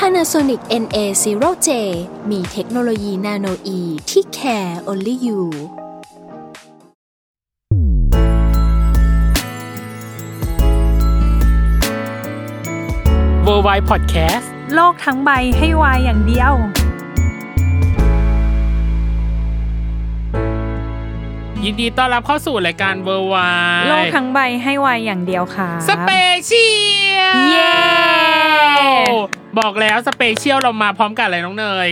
Panasonic NA0J มีเทคโนโลยีนาโนอีที่ care only you w o r l d w i d e Podcast โลกทั้งใบให้วายอย่างเดียว ยินดีต้อนรับเข้าสู่รายการ w o r l d w i d e โลกทั้งใบให้วายอย่างเดียวค่ะ สเปเชียล เย้ บอกแล้วสเปเชียลเรามาพร้อมกันอะไรน้องเนย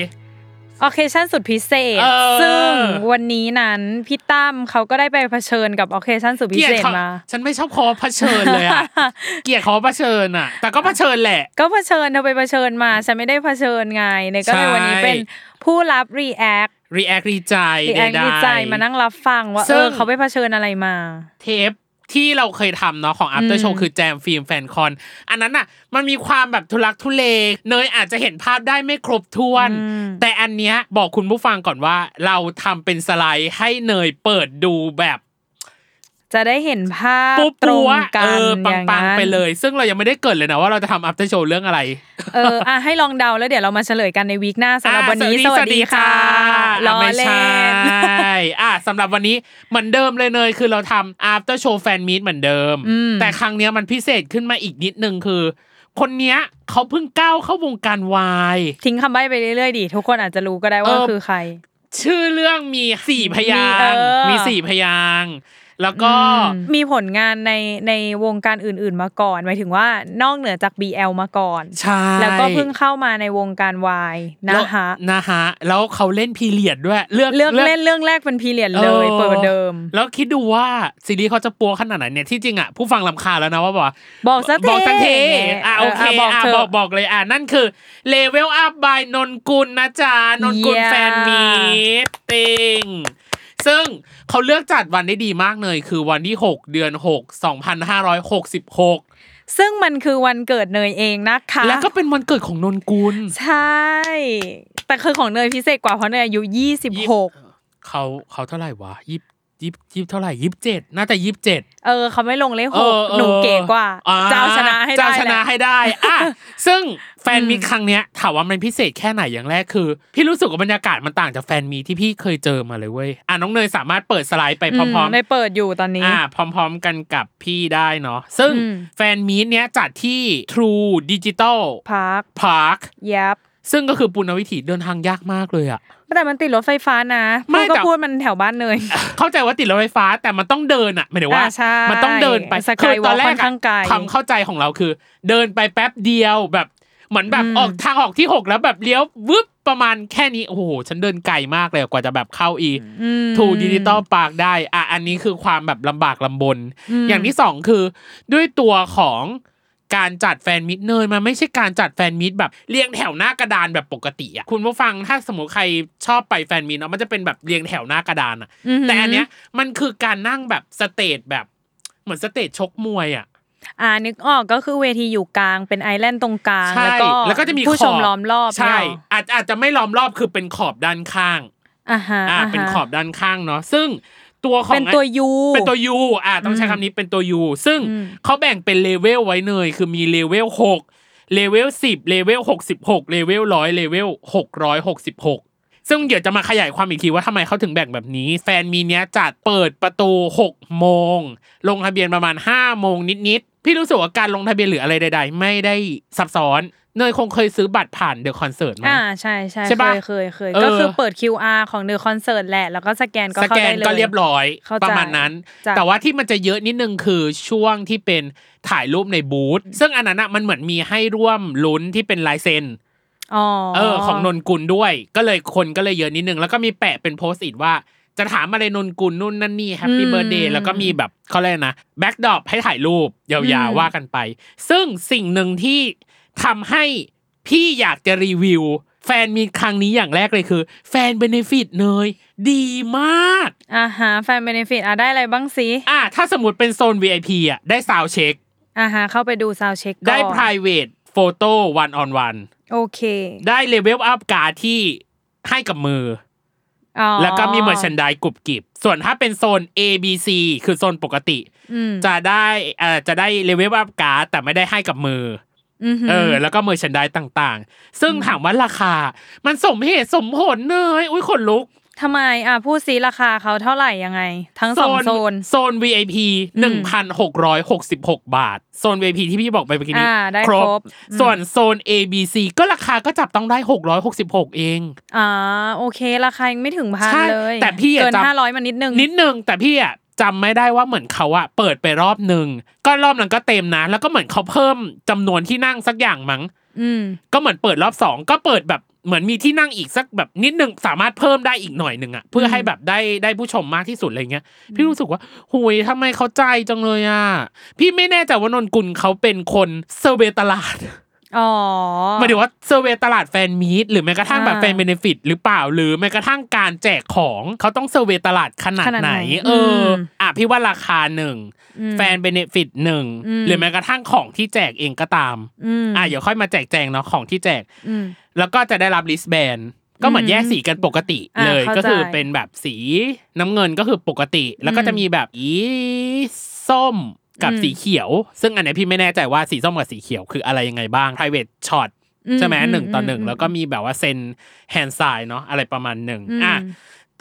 โอเคชั่นสุดพิเศษเออซึ่งวันนี้นั้นพี่ตั้มเขาก็ได้ไปเผชิญกับโอเคชั่นสุดพิเกลียดเศษเขามา ฉันไม่ชอบคอเผชิญเลยอะเกลียดเขาเผชิญอะแต่ก็เผชิญแหละ ก็เผชิญเธอไปเผชิญมา ฉันไม่ได้เผชิญไงเนี่ยก็เลยใช่วันนี้เป็นผู้รับ react React รีใจ react ใดๆดีใจมานั่งรับฟังว่าซึ่เองอเขาไปเผชิญอะไรมา เทป ที่เราเคยทำเนาะของ After อืม Show คือแจมฟิล์มแฟนคอน อันนั้นอะมันมีความแบบทุลักทุเลเนยอาจจะเห็นภาพได้ไม่ครบถ้วน แต่อันเนี้ยบอกคุณผู้ฟังก่อนว่า เราทำเป็นสไลด์ให้เนยเปิดดูแบบ จะได้เห็นภาพปุ๊บตรงปัวกัเอนออย่างปังนั้นๆไปเลย ซึ่งเรายังไม่ได้เกริ่นเลยนะว่าเราจะทำ After Show เรื่องอะไร เอออะให้ลองเดาแล้วเดี๋ยวเรามาเฉลยกันใน week หน้าสำหรับวันนี้อะสวัสดีค่ะล้อไม่เล่ใช่นอะสำหรับวันนี้เหมือนเดิมเลยเนยคือเราทำ after show fan meet เหมือนเดิมอืมแต่ครั้งเนี้ยมันพิเศษขึ้นมาอีกนิดนึงคือคนเนี้ยเขาเพิ่งก้าวเข้าวงการวายทิ้งคำใบ้ไปเรื่อยๆดิทุกคนอาจจะรู้ก็ได้ว่าเออคือใคร ชื่อเรื่องมีสี่พยางมีเอค์อมีสี่พยางค์ แล้วก็อืมมีผลงานในในวงการอื่น ๆมาก่อนหมายถึงว่านอกเหนือจาก BL มาก่อนใช่แล้วก็เพิ่งเข้ามาในวงการวายนะแล้วฮะนะฮะแล้วเขาเล่น period ด้วย เลือกเลือกเล่นเรื่องแรกเป็น period เลยออเปิดประเดิม แล้วคิดดูว่าซีรีส์เขาจะปังขนาดไหนเนี่ยที่จริงอะผู้ฟังรำคาญแล้วนะว่าบอกว่าบอกสักบอกสักทีเท่อะโอเคเออบอกอะเถอะบอกบอกเลยอะนั่นคือ Level Up by นนกุลนะจ๊ะนนกุล Yeah fan meeting ซึ่งเขาเลือกจัดวันได้ดีมากเลย คือวันที่ 6 เดือน 6 2566 ซึ่งมันคือวันเกิดเนยเองนะคะ แล้วก็เป็นวันเกิดของนนกุล ใช่ แต่คือของเนยพิเศษกว่าเพราะเนยอายุยี่สิบหกเขาเขาเท่าไหร่วะยี่ ยี่ยี่เท่าไหร่ยี่สิบเจ็ดน่าจะยี่สิบเจ็ดเออเขาไม่ลงเลขหเอกอออหนูเก๋กว่าอ่เจ้าชนะให้ได้เจ้าชนะแหละให้ได้อะซึ่งแฟนมีอืมครั้งเนี้ยถามว่ามันพิเศษแค่ไหนอย่างแรกคือ พี่รู้สึกว่าบรรยากาศมันต่างจากแฟนมีที่พี่เคยเจอมาเลยเว้ยอะน้องเนยสามารถเปิดสไลด์ไปพร้อมในเปิดอยู่ตอนๆนี้อ่าพร้อม ๆ กันกับพี่ได้เนาะซึ่งอืมแฟนมีเนี้ยจัดที่ True Digital Park ยับ ซึ่งก็คือปุณณวิถีเดินทางยากมากเลยอะแต่มันติดรถไฟฟ้านะไม่พูดก็แต่พูดมันแถวบ้านเนยเข้าใจว่าติดรถไฟฟ้าแต่มันต้องเดินอะหมายถึงว่าอ่าใช่มันต้องเดินไปสกายวอล์กตอนแรกค่อนข้างไกลความเข้าใจของเราคือ เดินไปแป๊บเดียวแบบเหมือนแบบอืมออกทางออกที่หกแล้วแบบเลี้ยววึบประมาณแค่นี้โอ้โหฉันเดินไกลมากเลยกว่าจะแบบเข้าอีอืม True Digital Park ได้อะอันนี้คือความแบบลำบากลำบนอืมอย่างที่สองคือด้วยตัวของ การจัด fan meet เนยมันไม่ใช่การจัด fan meet แบบเรียงแถวหน้ากระดานแบบปกติอะคุณผู้ฟังถ้าสมมติใครชอบไป fan meet เนาะมันจะเป็นแบบเรียงแถวหน้ากระดานอะอือหือแต่อันเนี้ยมันคือการนั่งแบบ stage แบบเหมือน stage ชกมวยอะอ่านึกออกก็คือเวทีอยู่กลางเป็น island ตรงกลางใช่แล้วก็แล้วก็จะมีผู้ชมขอบล้อมรอบใช่เนี่ยหรออาจอาจจะไม่ล้อมรอบคือเป็นขอบด้านข้างอ่าฮะอ่าาฮะเป็นขอบด้านข้างเนาะซึ่ง ตัวของเป็นตัว U เป็นตัว U อ่าต้องใช้อืมคำนี้เป็นตัว U ซึ่งอืมเขาแบ่งเป็นเลเวลไว้เนยคือมีเลเวลหกเลเวลสิบเลเวลหกสิบหกเลเวลร้อยเลเวลหกร้อยหกสิบหกซึ่งเดี๋ยวจะมาขยายความอีกทีว่าทำไมเขาถึงแบ่งแบบนี้ fan meet เนี้ยจัดเปิดประตูหกโมง ลงทะเบียนประมาณห้าโมงนิดๆพี่รู้สึกว่าการลงทะเบียนหรืออะไรใด ๆ ไม่ได้ซับซ้อน เนยคงเคยซื้อบัตรผ่าน The Concert มาอ่าใช่ใช่ใช่ปะเคยเคยเคยเออก็คือเปิด QR ของ The Concert แหละ แล้วก็สแกนก็สแกนเข้าแกนได้เลยก็เรียบร้อยเข้าใจประมาณนั้นจ้ะแต่ว่าที่มันจะเยอะนิดนึงคือช่วงที่เป็นถ่ายรูปในบูธซึ่งอันนั้นอะมันเหมือนมีให้ร่วมลุ้นที่เป็นลายเซ็นอ๋อเออ ของนนกุลด้วย ก็เลยคนก็เลยเยอะนิดนึง แล้วก็มีแปะเป็น Post-it ว่าจะถามอะไรนนกุลนู่นนั่นนี่แฮปปี้เบ t ร์ a เดย์แล้วก็มีแบบเขาเรียกนะ backdrop ให้ถ่ายรูปยาวๆว่ากันไป ซึ่งสิ่งหนึ่งที่ ทำให้พี่อยากจะรีวิว fan meet ครั้งนี้อย่างแรกเลยคือ fan benefit เนยดีมากอ่าฮะ fan benefit อะได้อะไรบ้างสิอะถ้าสมมติเป็นโซน VIP อะได้ sound check อ่าฮะเข้าไปดู sound check ได้ private photo one on one โอเค ได้ Level Up card ที่ให้กับมืออ๋ออแล้วก็มี merchan dise กรุบกริบ ส่วนถ้าเป็นโซน A B C คือโซนปกติอืมจะได้เอ่อจะได้ level up card แต่ไม่ได้ให้กับมืออือหือ เออ แล้วก็ merchandise ต่างๆ ซึ่งถามว่าราคา มันสมเหตุสมผลเนยอุ้ยขนลุกทำไมอะพูดซิราคาเขาเท่าไหร่ยังไง ทั้งสองโซนโซน VIP อืมหนึ่งพันหกร้อยหกสิบหกบาท โซน VIP ที่พี่บอกไปเมื่อกี้นี้อ่าได้ครบอืมส่วนโซน A B C ก็ราคาก็จับต้องได้หกร้อยหกสิบหกเองอ่าโอเค ราคายังไม่ถึงพันใช่เลย แต่พี่อะเกินจำห้าร้อยมานิดนึงนิดนึงแต่พี่อะ จำไม่ได้ว่าเหมือนเขาอะเปิดไปรอบหนึ่งก็รอบนั้นก็เต็มนะ แล้วก็เหมือนเขาเพิ่มจำนวนที่นั่งสักอย่างมั้งอืมก็เหมือนเปิดรอบสองก็เปิดแบบเหมือนมีที่นั่งอีกสักแบบนิดนึงสามารถเพิ่มได้อีกหน่อยหนึ่งอะเพื่อให้แบบได้ได้ผู้ชมมากที่สุดอะไรเงี้ยพี่รู้สึกว่าหุยทำไมเขาใจจังเลยอะพี่ไม่แน่ใจว่านนกุลเขาเป็นคนเซอร์เวย์ตลาด อ๋อหมายถึงว่า survey ตลาดแฟนมีตหรือแม้กระทั่งแบบอ่าแฟนเบเนฟิตหรือเปล่า หรือแม้กระทั่งการแจกของเขาต้อง survey ตลาดขนาดขนาดไหนไหนเอออมอะพี่ว่าราคาหนึ่งอืม fan benefit หนึ่งอืมหรือแม้กระทั่งของที่แจกเองก็ตามอืมอะเดี๋ยวค่อยมาแจกแจงเนาะของที่แจกอืมแล้วก็จะได้รับ wristband ก็เหมือนอืมแยกสีกันปกติอ่าเลยเข้าก็คือใจเป็นแบบสีน้ำเงินก็คือปกติ แล้วก็อืมจะมีแบบอีส้ม กับอืมสีเขียว ซึ่งอันเนี้ยพี่ไม่แน่ใจว่าสีส้มกับสีเขียวคืออะไรยังไงบ้าง private shot ใช่ไหมหนึ่งต่อหนึ่งแล้วก็มีแบบว่า sign hand sign เนาะอะไรประมาณหนึ่งอืมอะ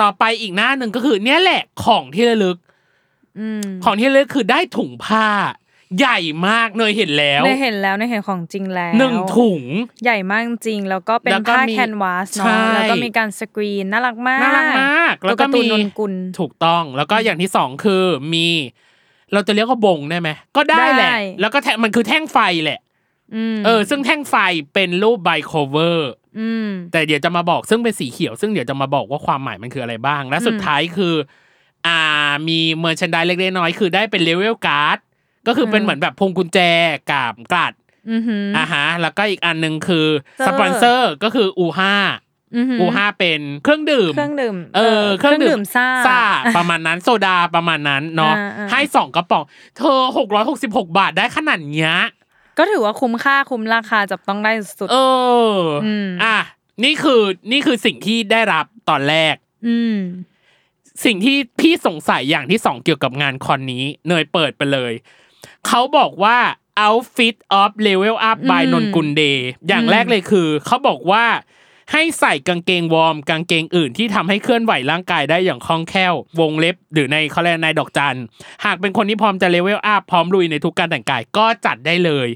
ต่อไปอีกหน้าหนึ่งก็คือเนี่ยแหละของที่ระลึกอืมของที่ระลึกคือได้ถุงผ้า ใหญ่มากเนยเห็นแล้วได้เห็นแล้วได้เห็นของจริงแล้วหนึ่งถุง ใหญ่มากจริง แล้วก็เป็นแล้วก็ผ้ามี canvas ใช่เนาะแล้วก็มีการสกรีนน่ารักมากน่ารักมาก แล้วก็ตัวการ์ตูมีนนนกุลถูกต้อง แล้วก็อย่างที่สองคือมี เราจะเรียกว่าบงได้ไหมก็ได้แหละ ได้ แล้วก็แท่งมันคือแท่งไฟแหละอืมเออ ซึ่งแท่งไฟเป็นรูปใบ clover อืม แต่เดี๋ยวจะมาบอกซึ่งเป็นสีเขียว ซึ่งเดี๋ยวจะมาบอกว่าความหมายมันคืออะไรบ้าง และสุดอืมท้ายคือ อ่า มี merchandise เล็กๆน้อยๆคือได้เป็น level card ก็คือเป็นอืมเหมือนแบบพวงกุญแจกับกลัดอือหืออ่าฮะ แล้วก็อีกอันหนึ่งคือเซอร์สปอนเซอร์ก็คืออูห้า อือหืออูห้าเป็นเครื่องดื่มเครื่องดื่มเออเครื่องดื่มซ่าซ่าประมาณนั้นโซดาประมาณนั้นเนาะอ่าอ่าให้สองกระป๋องเธอหกร้อยหกสิบหกบาทได้ขนาดเนี้ยก็ถือว่าคุ้มค่าคุ้มราคาจับต้องได้สุดเอออมอะนี่คือนี่คือสิ่งที่ได้รับตอนแรก อืมสิ่งที่พี่สงสัยอย่างที่สองเกี่ยวกับงานคอนนี้เนยเปิดไปเลย เขาบอกว่า outfit of level up by อืมนนกุล day อย่างแรกเลยคือ เขาบอกว่า ให้ใส่กางเกงวอร์มกางเกงอื่นที่ทำให้เคลื่อนไหวร่างกายได้อย่างคล่องแคล่ว วงเล็บ หรือในเขาเรียกในดอกจัน หากเป็นคนที่พร้อมจะ level up พร้อมลุยในทุกการแต่งกายก็จัดได้เลย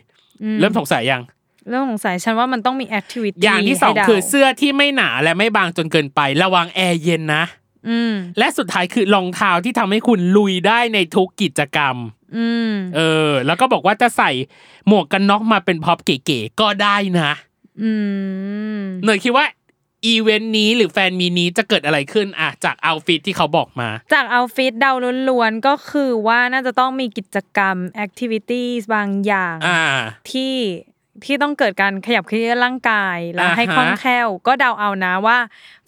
อืมเริ่มสงสัยยังเรื่องสงสัยฉันว่ามันต้องมี activity อย่างที่สองคือเสื้อที่ไม่หนาและไม่บางจนเกินไประวังแอร์เย็นนะอืมและสุดท้ายคือรองเท้าที่ทำให้คุณลุยได้ในทุกกิจกรรมอืมเออ แล้วก็บอกว่าจะใส่หมวกกันน็อกมาเป็นพ็อปเก๋ๆก็ได้นะอืม หน่อยคิดว่าอีเวนต์นี้หรือแฟนมีตนี้จะเกิดอะไรขึ้นอะจาก outfit ที่เขาบอกมา จาก outfit เดาล้วนๆก็คือว่าน่าจะต้องมีกิจกรรม activity บางอย่างอ่าที่ที่ต้องเกิดการขยับเคลื่อนร่างกายแล้วอ่าฮะให้คล่องแคล่ว ก็เดาเอานะว่า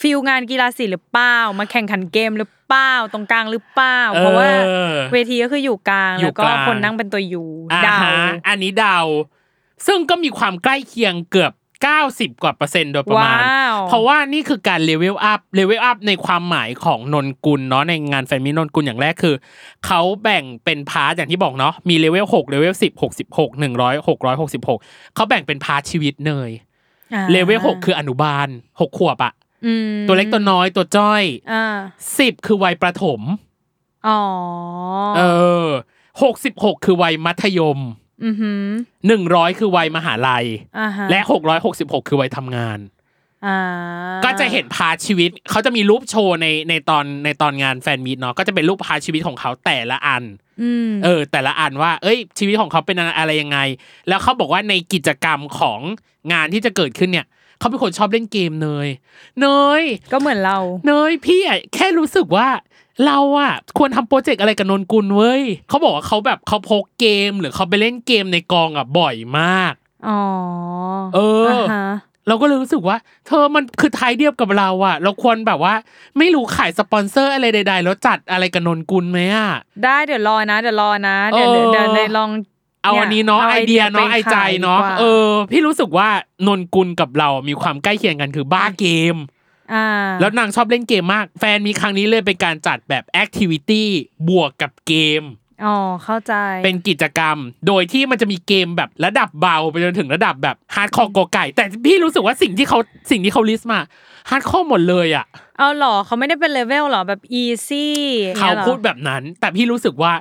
feel งานกีฬาสีหรือเปล่ามาแข่งขันเกมหรือเปล่าตรงกลางหรือเปล่าเพราะว่าออเวทีก็คืออยู่กลางอยู่แล้วก็กลางคนนั่งเป็นตัวอยู่อ่าเดาฮะอันนี้เดาซึ่งก็มีความใกล้เคียงเกือบ 90 กว่าเปอร์เซ็นต์โดยประมาณว้าวเพราะว่านี่คือการ level up level up ในความหมายของนนกุลเนาะในงานแฟนมีตนนกุลอย่างแรกคือ เขาแบ่งเป็น part อย่างที่บอกเนาะมีเลเวล6เลเวล10 66 100 666 เขาแบ่งเป็น part ชีวิตเนยอ่าเลเวล6คืออนุบาล 6 ขวบอะอืมตัวเล็กตัวน้อยตัวจ้อยอ่า10คือวัยประถมอ๋อเออ66คือวัยมัธยม อือหือ100คือวัยมหาลัยอ่าฮะและ666คือวัยทำงานอ่าก็จะเห็น part ชีวิตเขาจะมีรูปโชว์ในในตอนในตอนงานแฟนมีตเนาะก็จะเป็นรูป part ชีวิตของเขาแต่ละอันอืมเออ แต่ละอันว่า เอ้ย ชีวิตของเขาเป็นอะไรยังไง แล้วเขาบอกว่าในกิจกรรมของงานที่จะเกิดขึ้นเนี่ย เขาเป็นคนชอบเล่นเกมเนย เนย ก็เหมือนเรา เนยพี่อะแค่รู้สึกว่าเราอะควรทำโปรเจกต์อะไรกับนนกุลเว้ยเขาบอกว่าเขาแบบเขาพกเกมหรือเขาไปเล่นเกมในกองอะบ่อยมาก อ๋อ เออฮะเราก็เลยรู้สึกว่า เธอมันคือไทยเดียวกับเราอะเราควรแบบว่า ไม่รู้ขายสปอนเซอร์อะไรใด ๆ แล้วจัดอะไรกับนนกุลไหมอะได้เดี๋ยวรอนะ เดี๋ยวรอนะ เดี๋ยวเออเดี๋ยวเดี๋ยวลอง เอาอันนี้เนาะเอาไอไอเดีเดียยเนาะไปไอใจขายเนาะดีกว่าเออ พี่รู้สึกว่านนกุลกับเรามีความใกล้เคียงกันคือบ้าเกมอ่าแล้วนางชอบเล่นเกมมาก แฟนมีตครั้งนี้เลยเป็นการจัดแบบ activity บวกกับเกมอ๋อเข้าใจ เป็นกิจกรรม โดยที่มันจะมีเกมแบบระดับเบาไปจนถึงระดับแบบ hardcore กอไก่ แต่พี่รู้สึกว่าสิ่งที่เขาสิ่งที่เขา list มา hardcore หมดเลยอะเอาเหรอเขาไม่ได้เป็นเลเวลเหรอแบบ easyเขาพูดแบบนั้น แต่พี่รู้สึกว่า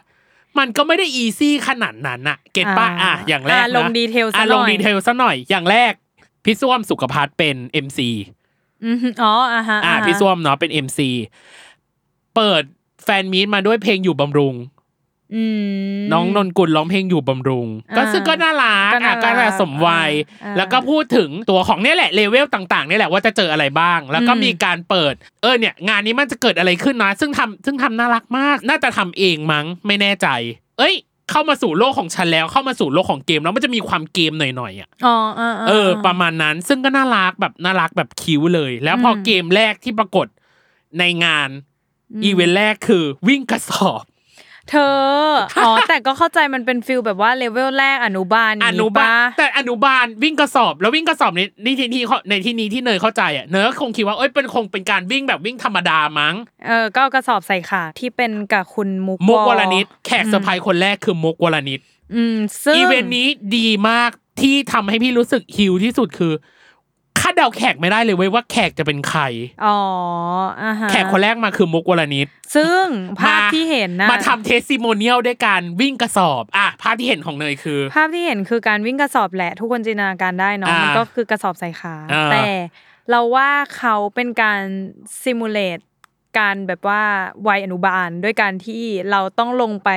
มันก็ไม่ได้ easy ขนาดนั้นอะ get ป้ะอะอย่างแรกนะลง detail ซะอะหลน่งอย detail ซะหน่อยอย่างแรกพี่ส้วมสุขพัฒน์เป็น MC อือหืออ๋ออ่าฮะอ่าฮะพี่ส้วมเนาะเป็น MC เปิดแฟนมีตมาด้วยเพลงอยู่บำรุงอืม น้องนนกุลร้องเพลงอยู่บำรุงอ่าก็ซึ่งก็น่ารักก็น่าอะก็รัน่ากสมวัยอ่าแล้วก็พูดถึงตัวของเนี่ยแหละเลเวลต่างๆเนี่ยแหละว่าจะเจออะไรบ้าง แล้วก็อืมมีการเปิด เออเนี่ย งานนี้มันจะเกิดอะไรขึ้นนะซึ่งทำซึ่งทำน่ารักมาก น่าจะทำเองมั้งไม่แน่ใจ เอ้ย เข้ามาสู่โลกของฉันแล้วเข้ามาสู่โลกของเกมแล้วมันจะมีความเกมหน่อยๆอะอ๋ออ่าาเออ ประมาณนั้นซึ่งก็น่ารักแบบน่ารักแบบ cute เลย แล้วพออมเกมแรกที่ปรากฏในงานอีเวนต์แรกคือวิ่งกระสอบ เธออ๋อแต่ก็เข้าใจมันเป็น feel แบบว่าเลเวลแรกอนุบาลอนุบาลลแต่อนุบาลวิ่งกระสอบแล้ววิ่งกระสอบในในที่ที่ในที่นี้ที่เนยเข้าใจอะเนยก็คงคิดว่าเอ้ยเป็นคงเป็นการวิ่งแบบวิ่งธรรมดามั้งเออก็เอากระสอบใส่ขาที่เป็นกับคุณมุกมุกวรนิษฐ์แขกเซอร์ไพรส์คนแรกคือมุกวรนิษฐ์อืมซึ่งอีเวนต์นี้ดีมากที่ทำให้พี่รู้สึกฮิวที่สุดคือคาดเดาแขกไม่ได้เลยเว้ยว่าแขกจะเป็นใคร อ๋ออ่าฮะแขกคนแรกมาคือมุกวรนิษฐ์ ซึ่งภาพมาที่เห็นนะมาทำเท monial ด้วยการวิ่งกระสอบ อะภาพที่เห็นของเนยคือ ภาพที่เห็นคือการวิ่งกระสอบแหละ ทุกคนจินตนาการได้เนาะอ่ามัมันก็คือกระสอบใส่ขาอ่าแต่เราว่าเขาเป็นการซิมูเลตการแบบว่าวัยอนุบาลด้วยการที่เราต้องลงไป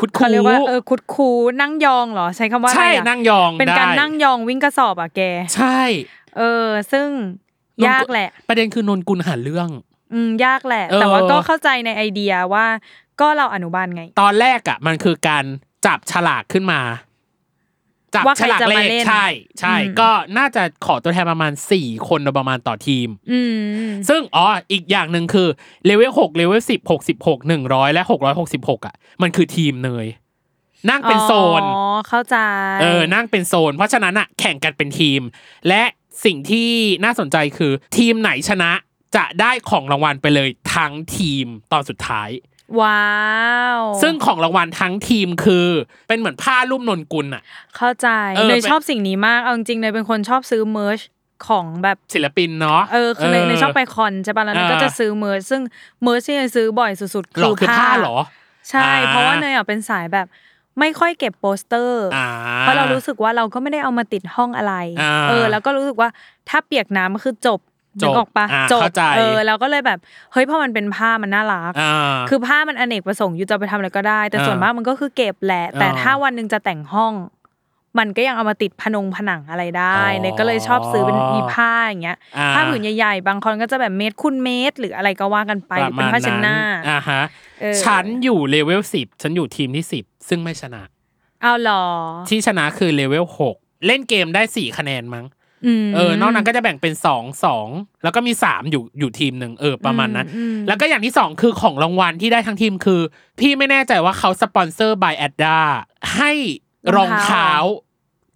คุดคูเขาเรียกว่าเออคุดคูนั่งยองเหรอใช้คำว่าอะไรใช่อะนั่งยองเป็นการได้นั่งยองวิ่งกระสอบอะแก ใช่ เออ ซึ่งยากแหละ ประเด็นคือนนกุลหาเรื่อง อืมยากแหละเออแต่ว่าก็เข้าใจในไอเดียว่า ก็เราอนุบาลไง ตอนแรกอะ มันคือการจับฉลากขึ้นมา จับว่าใคฉรลากจะเลมาขเล่นใช่ ใช่อืมก็น่าจะขอตัวแทนประมาณสี่คนโดยประมาณต่อทีม อืมซึ่งอ๋ออีกอย่างหนึ่งคือเลเวลหกเลเวลสิบหกสิบหกหนึ่งร้อยและหกร้อยหกสิบหกอะ มันคือทีมเนยนั่งเป็นโซน อ๋อ เข้าใจ เออ นั่งเป็นโซน เพราะฉะนั้นอะแข่งกันเป็นทีม และ สิ่งที่น่าสนใจคือทีมไหนชนะจะได้ของรางวัลไปเลยทั้งทีมตอนสุดท้าย ว้าว ซึ่งของรางวัลทั้งทีมคือ เป็นเหมือนผ้ารูปนนกุลอะเข้าใจเออเนยเป็นชอบสิ่งนี้มากเอาจริงๆเนยเป็นคนชอบซื้อ merch ของแบบศิลปินเนาะเออคือเนยเนยชอบไปคอนใช่ป่ะแล้วเนยก็อ่าจะซื้อ merch ซึ่ง merch ที่เนยซื้อบ่อยสุดๆหรอคือผ้าเหรอ ใช่อ่าเพราะว่าเนยอะเป็นสายแบบ ไม่ค่อยเก็บโปสเตอร์อ่าเพราะเรารู้สึกว่าเราก็ไม่ได้เอามาติดห้องอะไรอ่าเออ แล้วก็รู้สึกว่าถ้าเปียกน้ำก็คือจบจบนึกออกปะอ่าจบเข้าใจเออแล้วก็เลยแบบเฮ้ยพอมันเป็นผ้ามันน่ารักอ่าคือผ้ามันอเนกประสงค์อยู่จะเอาไปทำอะไรก็ได้ แต่อ่าส่วนมากมันก็คือเก็บแหละ แต่อ่าถ้าวันหนึ่งจะแต่งห้อง มันก็ยังเอามาติดผนงผนังอะไรได้อ๋อเนี่ยก็เลยชอบซื้อเป็นอีผ้าอย่างเงี้ยอ่าผ้าผืนใหญ่ๆบางคนก็จะแบบเมตรคูณเมตร หรืออะไรก็ว่ากันไปหรือเป็นผ้าเช็ดหน้าอ่าฮะเออ ฉันอยู่เลเวลสิบฉันอยู่ทีมที่สิบซึ่งไม่ชนะเอาหรอ ที่ชนะคือเลเวลหกเล่นเกมได้สี่คะแนนมั้งมเออนอกนั้นก็จะแบ่งเป็นสองสองแล้วก็มีสามอยู่อยู่ทีมหนึ่งเออประมาณนั้นอืมแล้วก็อย่างที่สองคือของรางวัลที่ได้ทั้งทีมคือ พี่ไม่แน่ใจว่าเขา sponsored by แอดดาให้รองเท้า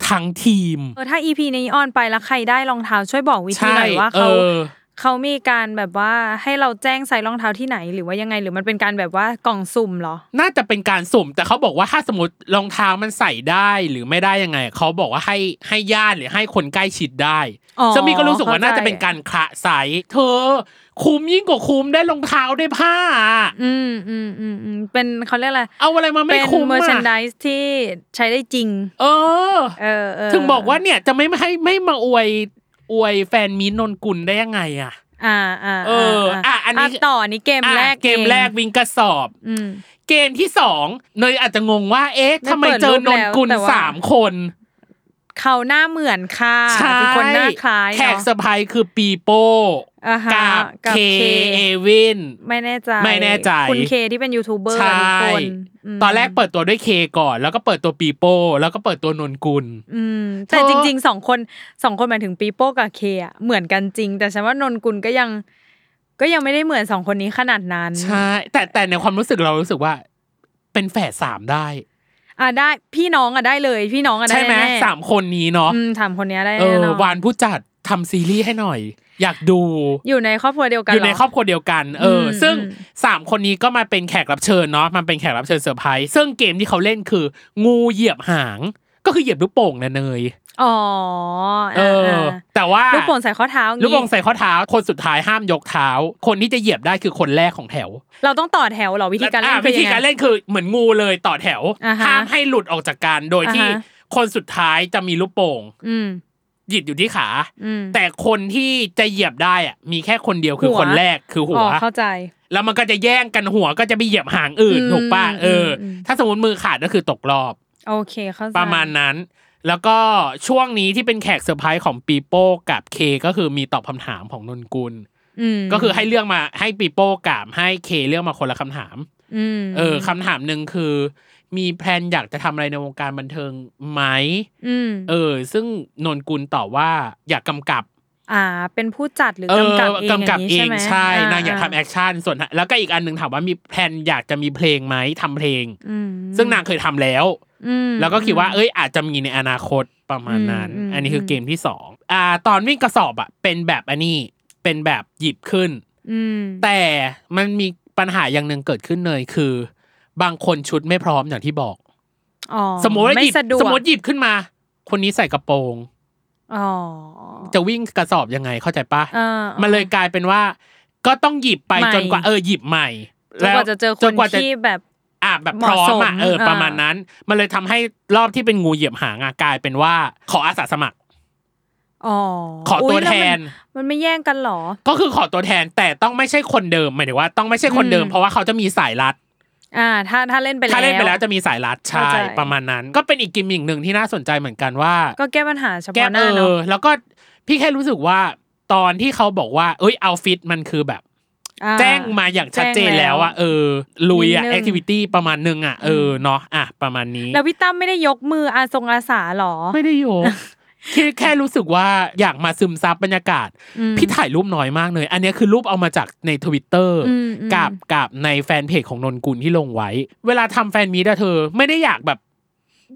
ทั้งทีมเออถ้า EP นี้ on ไปแล้วใครได้รองเท้าช่วยบอกวิธีหน่อยว่าเอเขา เขามีการแบบว่าให้เราแจ้งไซส์รองเท้าที่ไหน หรือว่ายังไงหรือมันเป็นการแบบว่ากล่องสุ่มเหรอ น่าจะเป็นการสุ่ม แต่เขาบอกว่าถ้าสมมติรองเท้ามันใส่ได้หรือไม่ได้ยังไงเขาบอกว่าให้ให้ญาติหรือให้คนใกล้ชิดได้อ๋อซึ่งมีก็รู้สึกว่าเข้าใจน่าจะเป็นการคละไซส์เธอ คุ้มยิ่งกว่าคุ้มได้รองเท้าได้ผ้าอะอืมอืมอืมอืมเป็นเขาเรียกอะไรเอาอะไรมาไม่เป็นคุ้มเมอร์ชันอะดิสที่ใช้ได้จริงเออเออ เออถึงบอกว่าเนี่ยจะไม่ให้ไม่มาอวย อวยแฟนมีนนกุลได้ยังไงอะอ่าอ่าเอออะอันนี้ต่ออันนี้เกมแรกอะเกมแรกวิ่งกระสอบอืมเกมที่สองเนยอาจจะงงว่า เอ๊ะไม่ทำไมเปิดเจอรูปนนกุลแล้วแต่ว่าสามคนเขาหน้าเหมือนค่ะใช่เป็นคนหน้าคล้ายแขกเนาะเซอร์ไพรส์คือปีโป้อ่าฮะ กับกับเคเคเอวินไม่แน่ใจไม่แน่ใจ คุณเคที่เป็นยูทูบเบอร์ใช่กันทุกคนมตอนแรกเปิดตัวด้วยเคก่อน แล้วก็เปิดตัวปีโป้แล้วก็เปิดตัวนนกุล อืม แต่เธอจริงๆสองคนสองคนหมายถึงปีโป้กับเคอะเหมือนกันจริง แต่ฉันว่านนกุลก็ยัง ก็ยังไม่ได้เหมือนสองคนนี้ขนาดนั้นใช่แต่แต่ในความรู้สึกเรารู้สึกว่า เป็นแฝดสามได้อะได้พี่น้องอะได้เลย พี่น้องอะได้ใช่ไหมแน่ๆสามคนนี้เนาะอืมสามคนเนี้ยได้เอแน่อนอนวานผู้จัดทำซีรีส์ให้หน่อย อยากดู อยู่ในครอบครัวเดียวกันอยู่ในเหครอบครัวเดียวกัน เอออมซึ่งอืมสามคนนี้ก็มาเป็นแขกรับเชิญเนาะมันเป็นแขกรับเชิญเซอร์ไพรส์ซึ่งเกมที่เขาเล่นคือ งูเหยียบหาง ก็คือเหยียบลูกโป่งนะเนยอ๋อเออ แต่ว่าลูกโป่งใส่ข้อเท้าอย่างลูกงี้โป่งใส่ข้อเท้า คนสุดท้ายห้ามยกเท้า คนที่จะเหยียบได้คือคนแรกของแถว เราต้องต่อแถวเหรอวิธีการเล่นอะคือวิธียังไงการเล่นคือเหมือนงูเลยต่อแถวอ่าฮะห้ามให้หลุดออกจากกันโดยที่อ่าฮะคนสุดท้ายจะมีลูกโป่งอืม หยิดอยู่ที่ขาอืมแต่คนที่จะเหยียบได้อะ มีแค่คนเดียวคือหัวคนแรกคือหัอ๋วอเข้าใจ แล้วมันก็จะแย่งกันหัวก็จะไปเหยียบหางอื่นอืมถูกป่ะเอออมถ้าสมมติมือขาดก็คือตกรอบ โอเคเข้าใจประมาณนั้น แล้วก็ช่วงนี้ที่เป็นแขกเซอร์ไพรส์ของปีโป้กับเคก็คือมีตอบคำถามของนนกุลอืมก็คือให้เลือกมาให้ปีโป้กับให้เคเลือกมาคนละคำถามอืม เออคำถามหนึ่งคือ มี plan อยากจะทำอะไรในวงการบันเทิงไหมอืมเออ ซึ่งนนกุลตอบว่าอยากกำกับ อ่า เป็นผู้จัดหรือเออกำกับเองกำกับอย่างงี้ใช่ไหมใช่นางอยากทำ action ส่วนแล้วก็อีกอันหนึ่งถามว่ามี plan อยากจะมีเพลงไหมทำเพลงอืมซึ่งนางเคยทำแล้วอืมแล้วก็คิดว่าเอ้ยอาจจะมีในอนาคตประมาณนั้นอืมอืมอันนี้คือเกมที่สองอ่า ตอนวิ่งกระสอบอะเป็นแบบอันนี้เป็นแบบหยิบขึ้นอืมแต่มันมี ปัญหาอย่างหนึ่งเกิดขึ้นเลยคือ บางคนชุดไม่พร้อมอย่างที่บอกอ๋อสมมติว่าหไม่ยิบสะดวกสมมติหยิบขึ้นมา คนนี้ใส่กระโปรงอ๋อจะวิ่งกระสอบยังไงเข้าใจปะอ่ามันเลยกลายเป็นว่า ก็ต้องหยิบไปใหม่จนกว่าเออหยิบใหม่จนกว่าจะเจอคจนกว่าจะที่แบบอะแบบเหพมาะร้อมสมอะเอออ่าประมาณนั้น มันเลยทำให้รอบที่เป็นงูเหยียบหางอะกลายเป็นว่าขออาสาสมัครอ๋อ ขอตัวอุ๊ยแทล้นมันมันไม่แย่งกันเหรอ ก็คือขอตัวแทนแต่ต้องไม่ใช่คนเดิมหมายถึงว่าต้องไม่ใช่คนเดิมอืมเพราะว่าเขาจะมีสายลัด อ่า ถ้าถ้าเล่นไปแล้วถ้าเล่นไปแล้วจะมีสายลัดใช่เข้าใจประมาณนั้น ก็เป็นอีกกิมมิกหนึ่งที่น่าสนใจเหมือนกันว่า ก็แก้ปัญหาเฉแก้พาะหเอน้าเนาะอแล้วก็พี่แค่รู้สึกว่าตอนที่เขาบอกว่า เอ้ย outfit มันคือแบบอ่าแจ้งมาอย่างชัดเจนแจ้งแล้วแล้วอะเออลุยอะนิดนึง activity ประมาณนึงอะเออเนาะอะประมาณนี้ แล้วพี่ตั้มไม่ได้ยกมืออาทรงอาสาเหรอ ไม่ได้ยก แค่แค่รู้สึกว่าอยากมาซึมซับบรรยากาศอืมพี่ถ่ายรูปน้อยมากเลย อันเนี้ยคือรูปเอามาจากในทวิตเตอร์อืมอืมกับกับในแฟนเพจของนนกุลที่ลงไว้ เวลาทำ fanmeet อะเธอ ไม่ได้อยากแบบ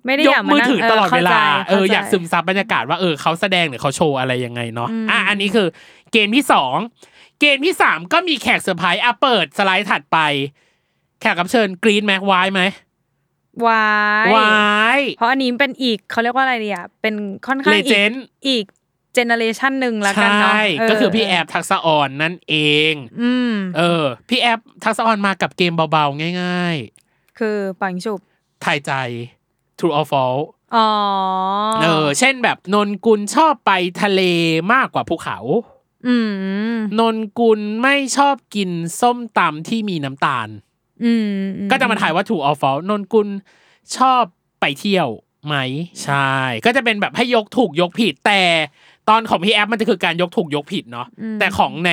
ไม่ได้ยอกยากมือนั่งถือตลอดเวลาข้ใจเออข้ใจอยากซึมซับบรรยากาศว่าเออเขาแสดงหรือเขาโชว์อะไรยังไงเนาะอืมอะอันนี้คือ เกมที่สองเกมที่สามก็มีแขกเซอร์ไพรส์อะเปิดสไลด์ถัดไป แขกรับเชิญกรีนแม็กไวไหม วายไวายเพราะอันนี้เป็นอีกเขาเรียกว่าอะไรดีอะเป็นค่อนข้างเลอีเจกนด์อีกเจเนอเรชันหนึ่งละใชกันเนาะ่เก็คือพี่แอบทักษะออนนั่นเองอืมเออ พี่แอบทักษะออนมากับเกมเบาๆ ง่ายคือปังฉุบๆทายใจ True or False อ๋อเออ เช่นแบบนนกุลชอบไปทะเลมากกว่าภูเขาอืมนนกุลไม่ชอบกินส้มตำที่มีน้ำตาลอืม ก็จะมาถ่ายว่า True or False นนกุลชอบไปเที่ยวไหมใช่ ก็จะเป็นแบบให้ยกถูกยกผิด แต่ตอนของพี่แอปมันจะคือการยกถูกยกผิดเนาะมแต่ของใน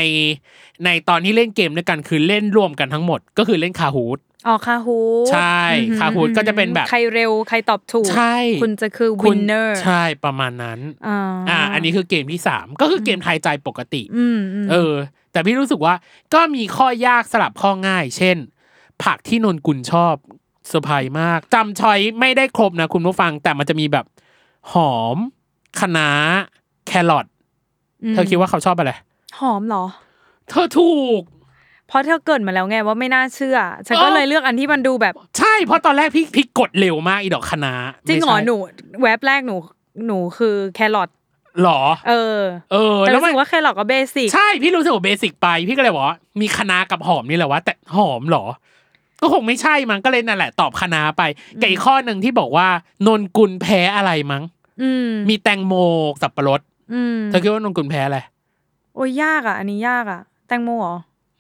ในตอนที่เล่นเกมด้วยกันคือเล่นรวมกันทั้งหมด ก็คือเล่น Kahootอ๋อ Kahoot ใช่อืม Kahoot ก็จะเป็นแบบใครเร็วใครตอบถูกใช่คุณจะคือคุณ winner ใช่ประมาณนั้นอ่าอ่าอันนี้คือเกมที่สามก็คือเกมทายใจปกติอืมอืมเออ แต่พี่รู้สึกว่าก็มีข้อยากสลับข้อง่าย เช่น ผักที่นนกุลชอบเซอร์ไพรส์มากจำ choice ไม่ได้ครบนะคุณผู้ฟัง แต่มันจะมีแบบหอมคะน้าแครอทเธอคิดว่าเขาชอบอะไร หอมเหรอ เธอถูก เพราะเธอเกริดมาแล้วไงว่าไม่น่าเชื่อ ฉันก็เออเลยเลือกอันที่มันดูแบบ ใช่ เพราะตอนแรกพี่พี่กดเร็วมากอีดอกคะน้าจริงเหรอไม่ใช่หนูแว็บแรกหนูหนูคือแครอทหรอ เออ เออแต่แล้วรู้มันสึกว่าแครอทก็เบสิก ใช่ พี่รู้สึกว่าเบสิกไป พี่ก็เลยบอกว่ามีคะน้ากับหอมนี่แหละวะแต่หอมเหรอ ก็คงไม่ใช่มั้งก็เลยนั่นแหละตอบคะน้าไปกับอีกข้อหนึ่งที่บอกว่านนกุลแพ้อะไรมั้งอืมมีแตงโมสับปะรดอืมเธอคิดว่านนกุลแพ้อะไรโอ้ยยากอะ อันนี้ยากอะ แตงโมเหรอ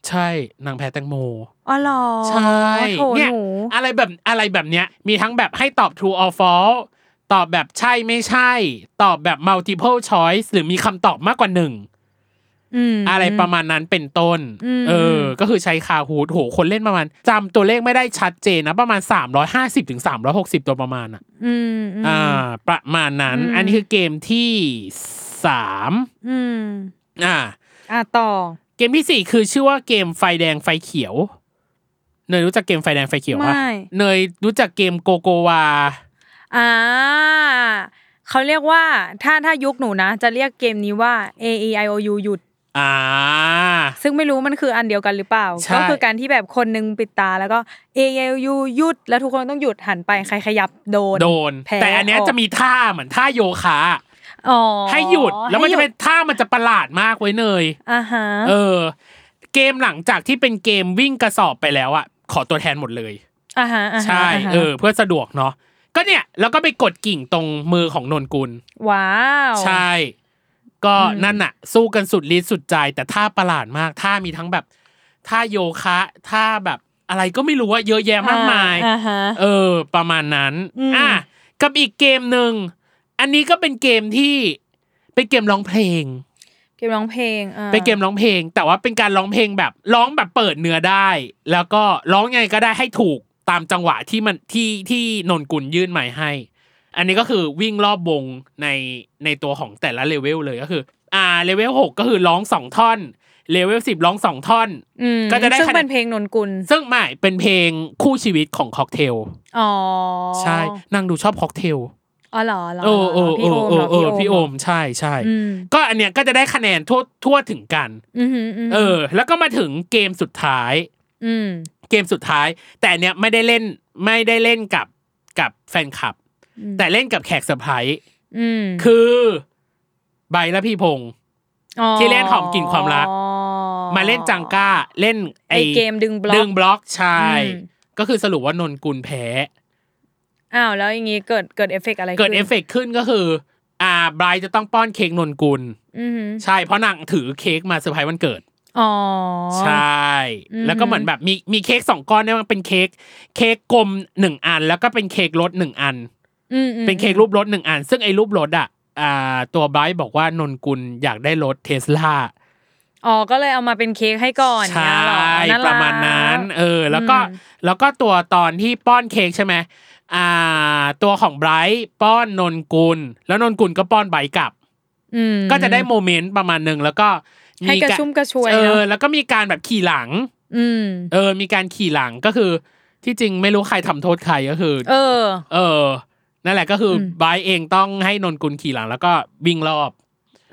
ใช่นางแพ้แตงโมอ๋อเหรอใช่โถเนี่ยหนูอะไรแบบอะไรแบบเนี้ย มีทั้งแบบให้ตอบ true or false ตอบแบบใช่ไม่ใช่ ตอบแบบ multiple choice หรือมีคำตอบมากกว่าหนึ่งม อะไรประมาณนั้นเป็นต้นอืมเออ ก็คือใช้คาฮูดโหคนเล่นประมาณจำตัวเลขไม่ได้ชัดเจนนะประมาณ 350ถึง360 ตัวประมาณอะอืมมอ่า ประมาณนั้นอืมอันนี้คือเกมที่สามอืมอ่า อะต่อ เกมที่สี่คือชื่อว่าเกมไฟแดงไฟเขียว เนยรู้จักเกมไฟแดงไฟเขียวปะไม่เนยรู้จักเกมโกโกวา อ่าเขาเรียกว่าถ้าถ้ายุคหนูนะ จะเรียกเกมนี้ว่า A E I O U หยุด อ่า ซึ่งไม่รู้มันคืออันเดียวกันหรือเปล่า ใช่ ก็คือการที่แบบคนหนึงปิดตาแล้วก็ A E I O U หยุดแล้วทุกคนต้องหยุดหันไปใครขยับโดนโดนแพ้แต่อันเนี้ยออกจะมีท่าเหมือนท่าโยคะอ๋อให้หยุดแล้วมันจะเป็นให้หยุดท่ามันจะประหลาดมากไว้ยเนย อ่าฮะเออ เกมหลังจากที่เป็นเกมวิ่งกระสอบไปแล้วอะขอตัวแทนหมดเลย อ่าฮะอ่าฮะใช่าฮะเออ เพื่อสะดวกเนาะก็เนี่ย แล้วก็ไปกดกิ่งตรงมือของนนกุล ว้าว ใช่ ก็อืมนั่นอะสู้กันสุดฤทธิ์สุดใจ แต่ท่าประหลาดมากท่ามีทั้งแบบท่าโยคะท่าแบบอะไรก็ไม่รู้ว่าเยอะแยะมากมายอ่าฮะเออ ประมาณนั้นอืมอะกับอีกเกมหนึ่งอันนี้ก็เป็นเกมที่เป็นเกมร้องเพลง เกมร้องเพลงอ่าเป็นเกมร้องเพลง แต่ว่าเป็นการร้องเพลงแบบร้องแบบเปิดเนื้อได้ แล้วก็ร้องยังไงก็ได้ให้ถูกตามจังหวะที่มันที่ที่นนกุลยื่นใหม่ให้ อันนี้ก็คือวิ่งรอบวงในในตัวของแต่ละเลเวลเลยก็คือ อ่าเลเวลหกก็คือร้องสองท่อนเลเวลสิบร้องสองท่อนอืมก็จะได้ซึ่งคะแนนเป็นเพลงนนกุล ซึ่งไม่เป็นเพลงคู่ชีวิตของค็อกเทลอ๋อใช่นางดูชอบค็อกเทลอ๋อเหรอเหรอเออเออเอพี่อโอมเอเหรอเออพี่โอเหรมใช่ใช่อืมก็อันเนี้ยก็จะได้คะแนนทั่วทั่วถึงกันอืมอืมมเออ แล้วก็มาถึงเกมสุดท้ายอืมเกมสุดท้าย แต่อันเนี้ยไม่ได้เล่นไม่ได้เล่นกับกับแฟนคลับอืม แต่เล่นกับแขกเซอร์ไพรส์อืมคือไบรท์และพี่พงษ์ที่เล่นหอมกลิ่นความรัก มาเล่น Jenga เล่นไอเกมดึงบล็อกดึงบล็อกใช่อืมก็คือสรุปว่านนกุลแพ้อ้าวแล้วอย่างงี้เกิดเกิดเอฟเฟกต์อะไรเกิดขึ้นเอฟเฟกต์ขึ้นก็คือ อ่าไบรท์จะต้องป้อนเค้กนนกุลอืมใช่เพราะนางถือเค้กมาเซอร์ไพรส์วันเกิดอ๋อใช่อืมแล้วก็เหมือนแบบมีมีเค้กสองก้อนเนี่ยมันเป็นเค้กเค้กกลมหนึ่งอัน แล้วก็เป็นเค้กรสหนึ่งอันอืมอืม เป็นเค้กรูปรถหนึ่งอัน ซึ่งไอ้รูปรถอะอ่าตัวไบรท์บอกว่านนกุลอยากได้รถเทสลาอ๋อก็เลยเอามาเป็นเค้กให้ก่อนใช่เนี่ยเหรอน่ประมาณนั้นเออแล้วก็อืมแล้วก็ตัวตอนที่ป้อนเค้กใช่ไหมอ่า ตัวของไบรท์ป้อนนนกุล แล้วนนกุลก็ป้อนไบรท์กลับอืมก็จะได้โมเมนต์ประมาณหนึ่งแล้วก็ให้กระชุ่มกระชวยเออเนอะแล้วก็มีการแบบขี่หลัง อืม เออ มีการขี่หลังก็คือ ที่จริงไม่รู้ใครทำโทษใครก็คือ เออ เออ นั่นแหละก็คืออมไบรท์เองต้องให้นนกุลขี่หลังแล้วก็วิ่งรอบ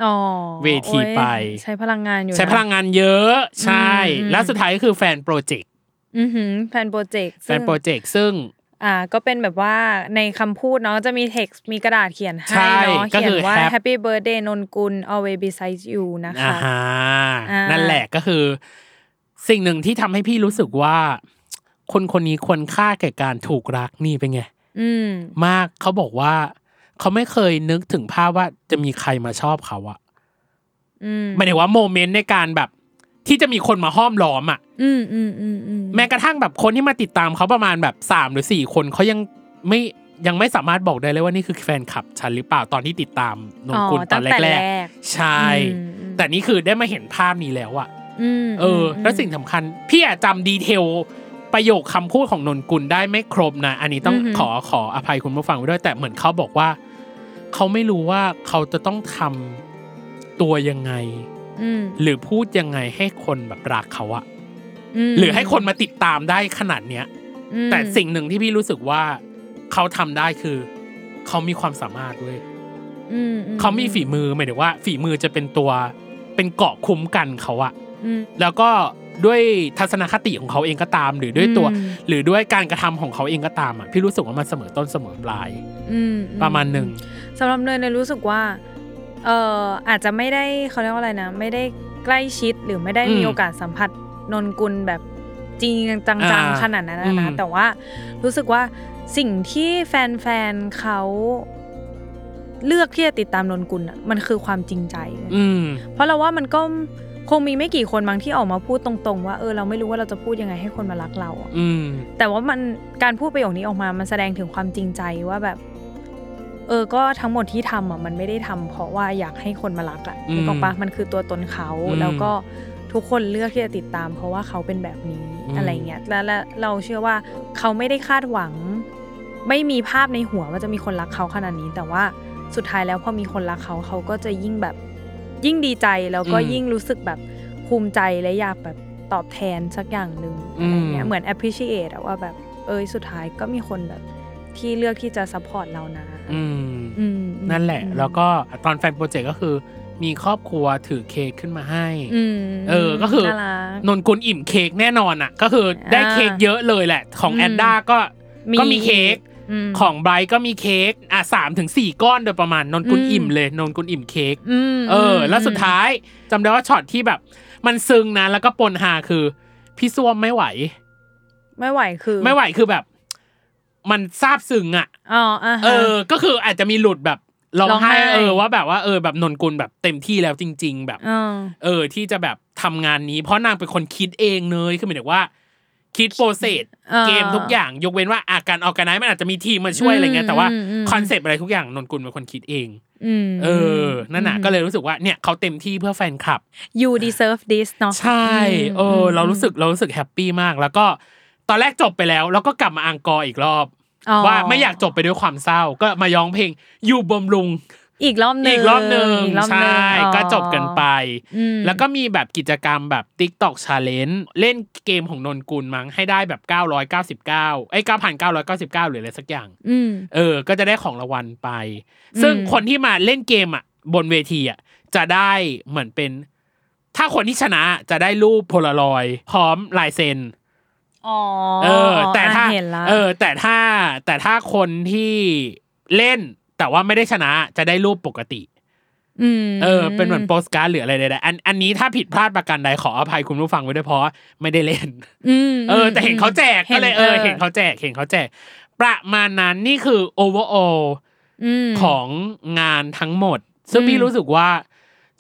อ๋อเวทีโอ้ยไป ใช้พลังงานอยู่นะใช้พลังงานเยอะ ใช่อืมแล้วสุดท้ายก็คือ fan projectอือหือ fan project fan project ซึ่งอ่าก็เป็นแบบว่าในคำพูดเนาะจะมีเท็กซ์มีกระดาษเขียนใช่ให้เนาะก็เขียคือว่า Hap- Happy Birthday นนกุล always beside you นะอ่าคะฮะอ่านั่นั่นแหละก็คือ สิ่งหนึ่งที่ทำให้พี่รู้สึกว่า คนคนนี้ควรค่าแก่การถูกรักนี่เป็นไงอื มมากเขาบอกว่า เขาไม่เคยนึกถึงภาพว่าจะมีใครมาชอบเขาอะอืมหมายถึงว่าโมเมนต์ในการแบบ ที่จะมีคนมาห้อมล้อมอะอืมอืมอืมอืมแม้กระทั่งแบบคนที่มาติดตามเขาประมาณแบบสามหรือสี่คนเขายังไม่ยังไม่สามารถบอกได้เลยว่านี่คือแฟนคลับฉันหรือเปล่าตอนที่ติดตามนนกุลตอนแรกๆใช่อืมอืมแต่นี่คือได้มาเห็นภาพนี้แล้วอะอืมเออ แล้วสิ่งสำคัญ พี่อาจจำดีเทล ประโยคคำพูดของนนกุลได้ไม่ครบนะ อันนี้ต้องขอขออภัยคุณผู้ฟังไว้ด้วยแต่เหมือนเขาบอกว่า เขาไม่รู้ว่าเขาจะต้องทำตัวยังไงอืมหรือพูดยังไงให้คนแบบรักเขาอะมหรือให้คนมาติดตามได้ขนาดเนี้ยอืมแต่สิ่งหนึ่งที่พี่รู้สึกว่า เขาทำได้คือ เขามีความสามารถเว้ยอืมเขามีฝีมือหมายถึงว่า ฝีมือจะเป็นตัวเป็นเกราะคุ้มกันเขาอะอืมแล้วก็ ด้วยทัศนคติของเขาเองก็ตาม หรือด้วยตัวอืมหรือด้วยการกระทำของเขาเองก็ตามอะพี่รู้สึกว่ามันเสมอต้นเสมอปลายอืมประมาณหนึ่งสำหรับเนยเนยรู้สึกว่าเอออาจจะไม่ได้เขาเรียกว่าอะไรนะ ไม่ได้ใกล้ชิดหรือไม่ได้มีโอกาสสัมผัสนนกุลแบบจริงๆจังอ่าๆขนาดนั้นนะนะอืมแต่ว่ารู้สึกว่าสิ่งที่แฟนๆเขาเลือกที่จะติดตามนนกุลอะมันคือความจริงใจเว้ยอืมเพราะเราว่ามันก็ คงมีไม่กี่คนบางที่ออกมาพูดตรงๆ ว่าเออเราไม่รู้ว่าเราจะพูดยังไงให้คนมารักเราอะอืม แต่ว่ามันการพูดประโยคนี้ออกมามันแสดงถึงความจริงใจว่าแบบเเออก็ทั้งหมดที่ทำอะมันไม่ได้ทำเพราะว่าอยากให้คนมารักอะอืมนึกออกปะมันคือตัวตนเขาอืมแล้วก็ทุกคนเลือกที่จะติดตาม เพราะว่าเขาเป็นแบบนี้อืม อะไรเงี้ยแล้วแล้วเราเชื่อว่าเขาไม่ได้คาดหวัง ไม่มีภาพในหัวว่าจะมีคนรักเขาขนาดนี้ แต่ว่าสุดท้ายแล้วพอมีคนรักเขาเขาก็จะยิ่งแบบ ยิ่งดีใจแล้วก็อืมยิ่งรู้สึกแบบภูมิใจและอยากแบบตอบแทนสักอย่างหนึ่งอะไรเงี้ยอืมเหมือน appreciate อะว่าแบบเอยสุดท้ายก็มีคนแบบที่เลือกที่จะ support เรานะอืมอืมนั่นแหละอืมแล้วก็ตอน fan project ก็คือ มีครอบครัวถือเค้กขึ้นมาให้อืมเออ ก็คือน่ารักนนกุลอิ่มเค้กแน่นอนอะ ก็คือได้อ่าเค้กเยอะเลยแหละ ของอืมแอดด้าก็มีก็มีเค้กอืม ของไบรท์ก็มีเค้กอะสามถึงสี่ก้อนโดยประมาณนนกุลอืมอิ่มเลยนนกุลอิ่มเค้กอืมเออ แล้วสุดท้ายจำได้ว่าช็อตที่แบบ มันซึ้งนะแล้วก็ปนฮาคือ พี่ส้วมไม่ไหว ไม่ไหวคือ ไม่ไหวคือแบบ มันซาบซึ้งอะอ๋ออะฮะเออ ก็คืออาจจะมีหลุดแบบร้องร้องไห้ไห้เออว่าแบบว่าเออแบบนนกุลแบบเต็มที่แล้วจริง ๆ แบบเออเออที่จะแบบทำงานนี้ เพราะนางเป็นคนคิดเองเลยคือหมายถึงว่า คิด process เออเกมทุกอย่าง ยกเว้นว่าอาการ organize มันอาจจะมีทีมมาช่วยอะไรเงี้ยแต่ว่าอืมอืม concept อะไรทุกอย่างนนกุลเป็นคนคิดเองอืมเออ นั่นน่ะก็เลยรู้สึกว่าเนี่ยเขาเต็มที่เพื่อแฟนคลับ you deserve this เนาะใช่เออเรารู้สึกเรารู้สึก happy มาก แล้วก็ตอนแรกจบไปแล้ว แล้วก็กลับมาอังกอร์อีกรอบอ๋อว่าไม่อยากจบไปด้วยความเศร้า ก็มาย้องเพลงอยู่บำรุง อีกรอบหนึ่งอีกรอบหนึ่งอีกรอบหนึ่งใช่อ๋อก็จบกันไปอืมแล้วก็มีแบบกิจกรรมแบบ TikTok Challenge เล่นเกมของนนกุลมั้งให้ได้แบบ 999ไอ้ย9,999 หรืออะไรสักอย่างอืมเออ ก็จะได้ของรางวัลไป ซึ่งอืมคนที่มาเล่นเกมอะบนเวทีอะจะได้เหมือนเป็น ถ้าคนที่ชนะจะได้รูปโพลารอยด์พร้อมลายเซ็นอ๋อเออ แต่ถ้าเห็นละเออ แต่ถ้าแต่ถ้าคนที่เล่น แต่ว่าไม่ได้ชนะจะได้รูปปกติอืมเออ เป็นเหมือนโปสการ์ดหรืออะไรใดๆอันอันนี้ถ้าผิดพลาดประการใดขออภัยคุณผู้ฟังไว้ด้วยเพราะว่าไม่ได้เล่นอืมเออ แต่เห็นเขาแจกก็เลยเออ เห็นเขาแจกเห็นเขาแจก ประมาณนั้นนี่คือ overall มของงานทั้งหมด ซึ่งอืมพี่รู้สึกว่า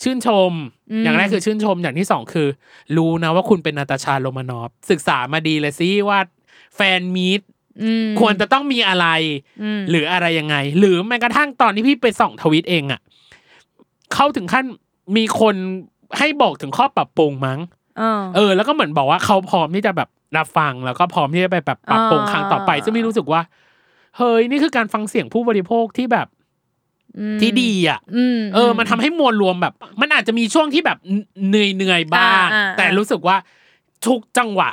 ชื่นชมอืมอย่างแรกคือชื่นชมอย่างที่สองคือ รู้นะว่าคุณเป็นนาตาชาโรมานอฟศึกษามาดีเลยสิว่าแฟนมีตอืม ควรจะต้องมีอะไรอืมหรืออะไรยังไง หรือแม้กระทั่งตอนที่พี่ไปส่องทวิตเองอะเข้าถึงขั้นมีคนให้บอกถึงข้อปรับปรุงมั้งเออเออ แล้วก็เหมือนบอกว่าเขาพร้อมที่จะแบบรับฟังแล้วก็พร้อมที่จะไปแบบปรับปรุงอ่าครั้งต่อไป ซึ่งพี่รู้สึกว่า เฮ้ยนี่คือการฟังเสียงผู้บริโภคที่แบบอืมที่ดีอะอืมเออ มันทำให้มวลรวมแบบ มันอาจจะมีช่วงที่แบบเหนื่อยเหนื่อยๆบ้างอ่าอ่าแต่รู้สึกว่าทุกจังหวะ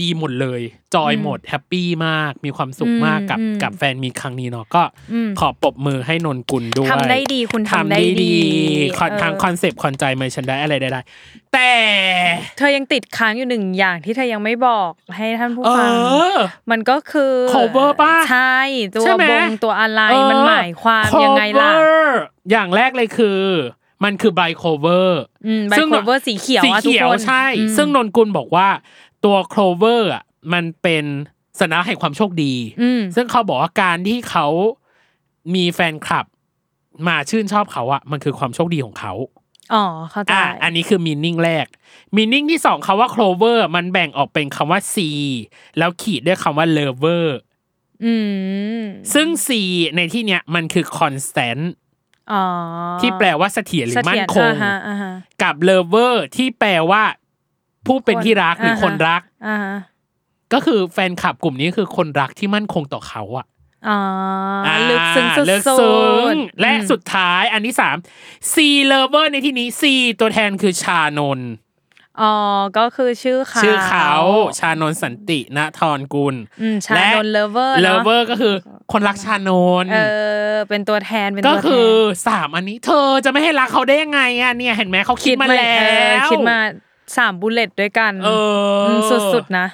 ดีหมดเลย joy อืมหมด happy มาก มีความสุขอืมมากกับอืมกับ fan meet ครั้งนี้เนาะก็อืมขอปรบมือให้นนกุลด้วยทำได้ดีคุณทำได้ดีคอนเออทาง concept คอนใจเมอร์ชันได้อะไรได้ๆแต่ เธอยังติดค้างอยู่หนึ่งอย่างที่เธอยังไม่บอกให้ท่านผู้เอฟังอมันก็คือ cover ป่ะใช่ตัวใช่ไหมบงตัวอะไรเออมันหมายความยังไงล่ะ cover อย่างแรกเลยคือมันคือใบ clover อืมใบซึ่ง clover สีเขียวสีอะทุกเขียวคนใช่อืมซึ่งนนกุลบอกว่า ตัว clover อะมันเป็นสัญลักษณ์แห่งความโชคดีอืมซึ่งเขาบอกว่าการที่เขามีแฟนคลับ มาชื่นชอบเขาอะมันคือความโชคดีของเขาอ๋อเข้าใจอะอันนี้คือมีนิ่งแรกมีนิ่งที่สองคำว่า clover มันแบ่งออกเป็นคำว่า C แล้วขีดด้วยคำว่า lover อืมซึ่ง C ในที่เนี้ยมันคือ constant อ๋อที่แปลว่าเสถียรหรือมั่นคงเสถียรอ่าฮะอ่าฮะกับ lover ที่แปลว่า ผู้เป็นที่รักหรืออ่าฮะคนรักอ่าฮะก็คือแฟนคลับกลุ่มนี้คือคนรักที่มั่นคงต่อเขาอะอ๋ออ่าลึกซึ้งสุดๆลึกซึ้งและอืมสุดท้ายอันที่สาม C lover ในที่นี้ C ตัวแทนคือชานนท์อ๋อ ก็คือชื่อเขาชื่อเขาชานนท์สันตินธรกุลอืมชานนท์เลเวอร์เลเวอร์ก็คือ คนรักชานนท์เออเป็นตัวแทนเป็นก็ตัวแทนคือสามอันนี้ เธอจะไม่ให้รักเขาได้ยังไงอะเนี่ยเห็นไหมเขาคิดมาแล้วเออคิดมา สาม bullet ด้วยกันเออมสุดๆนะ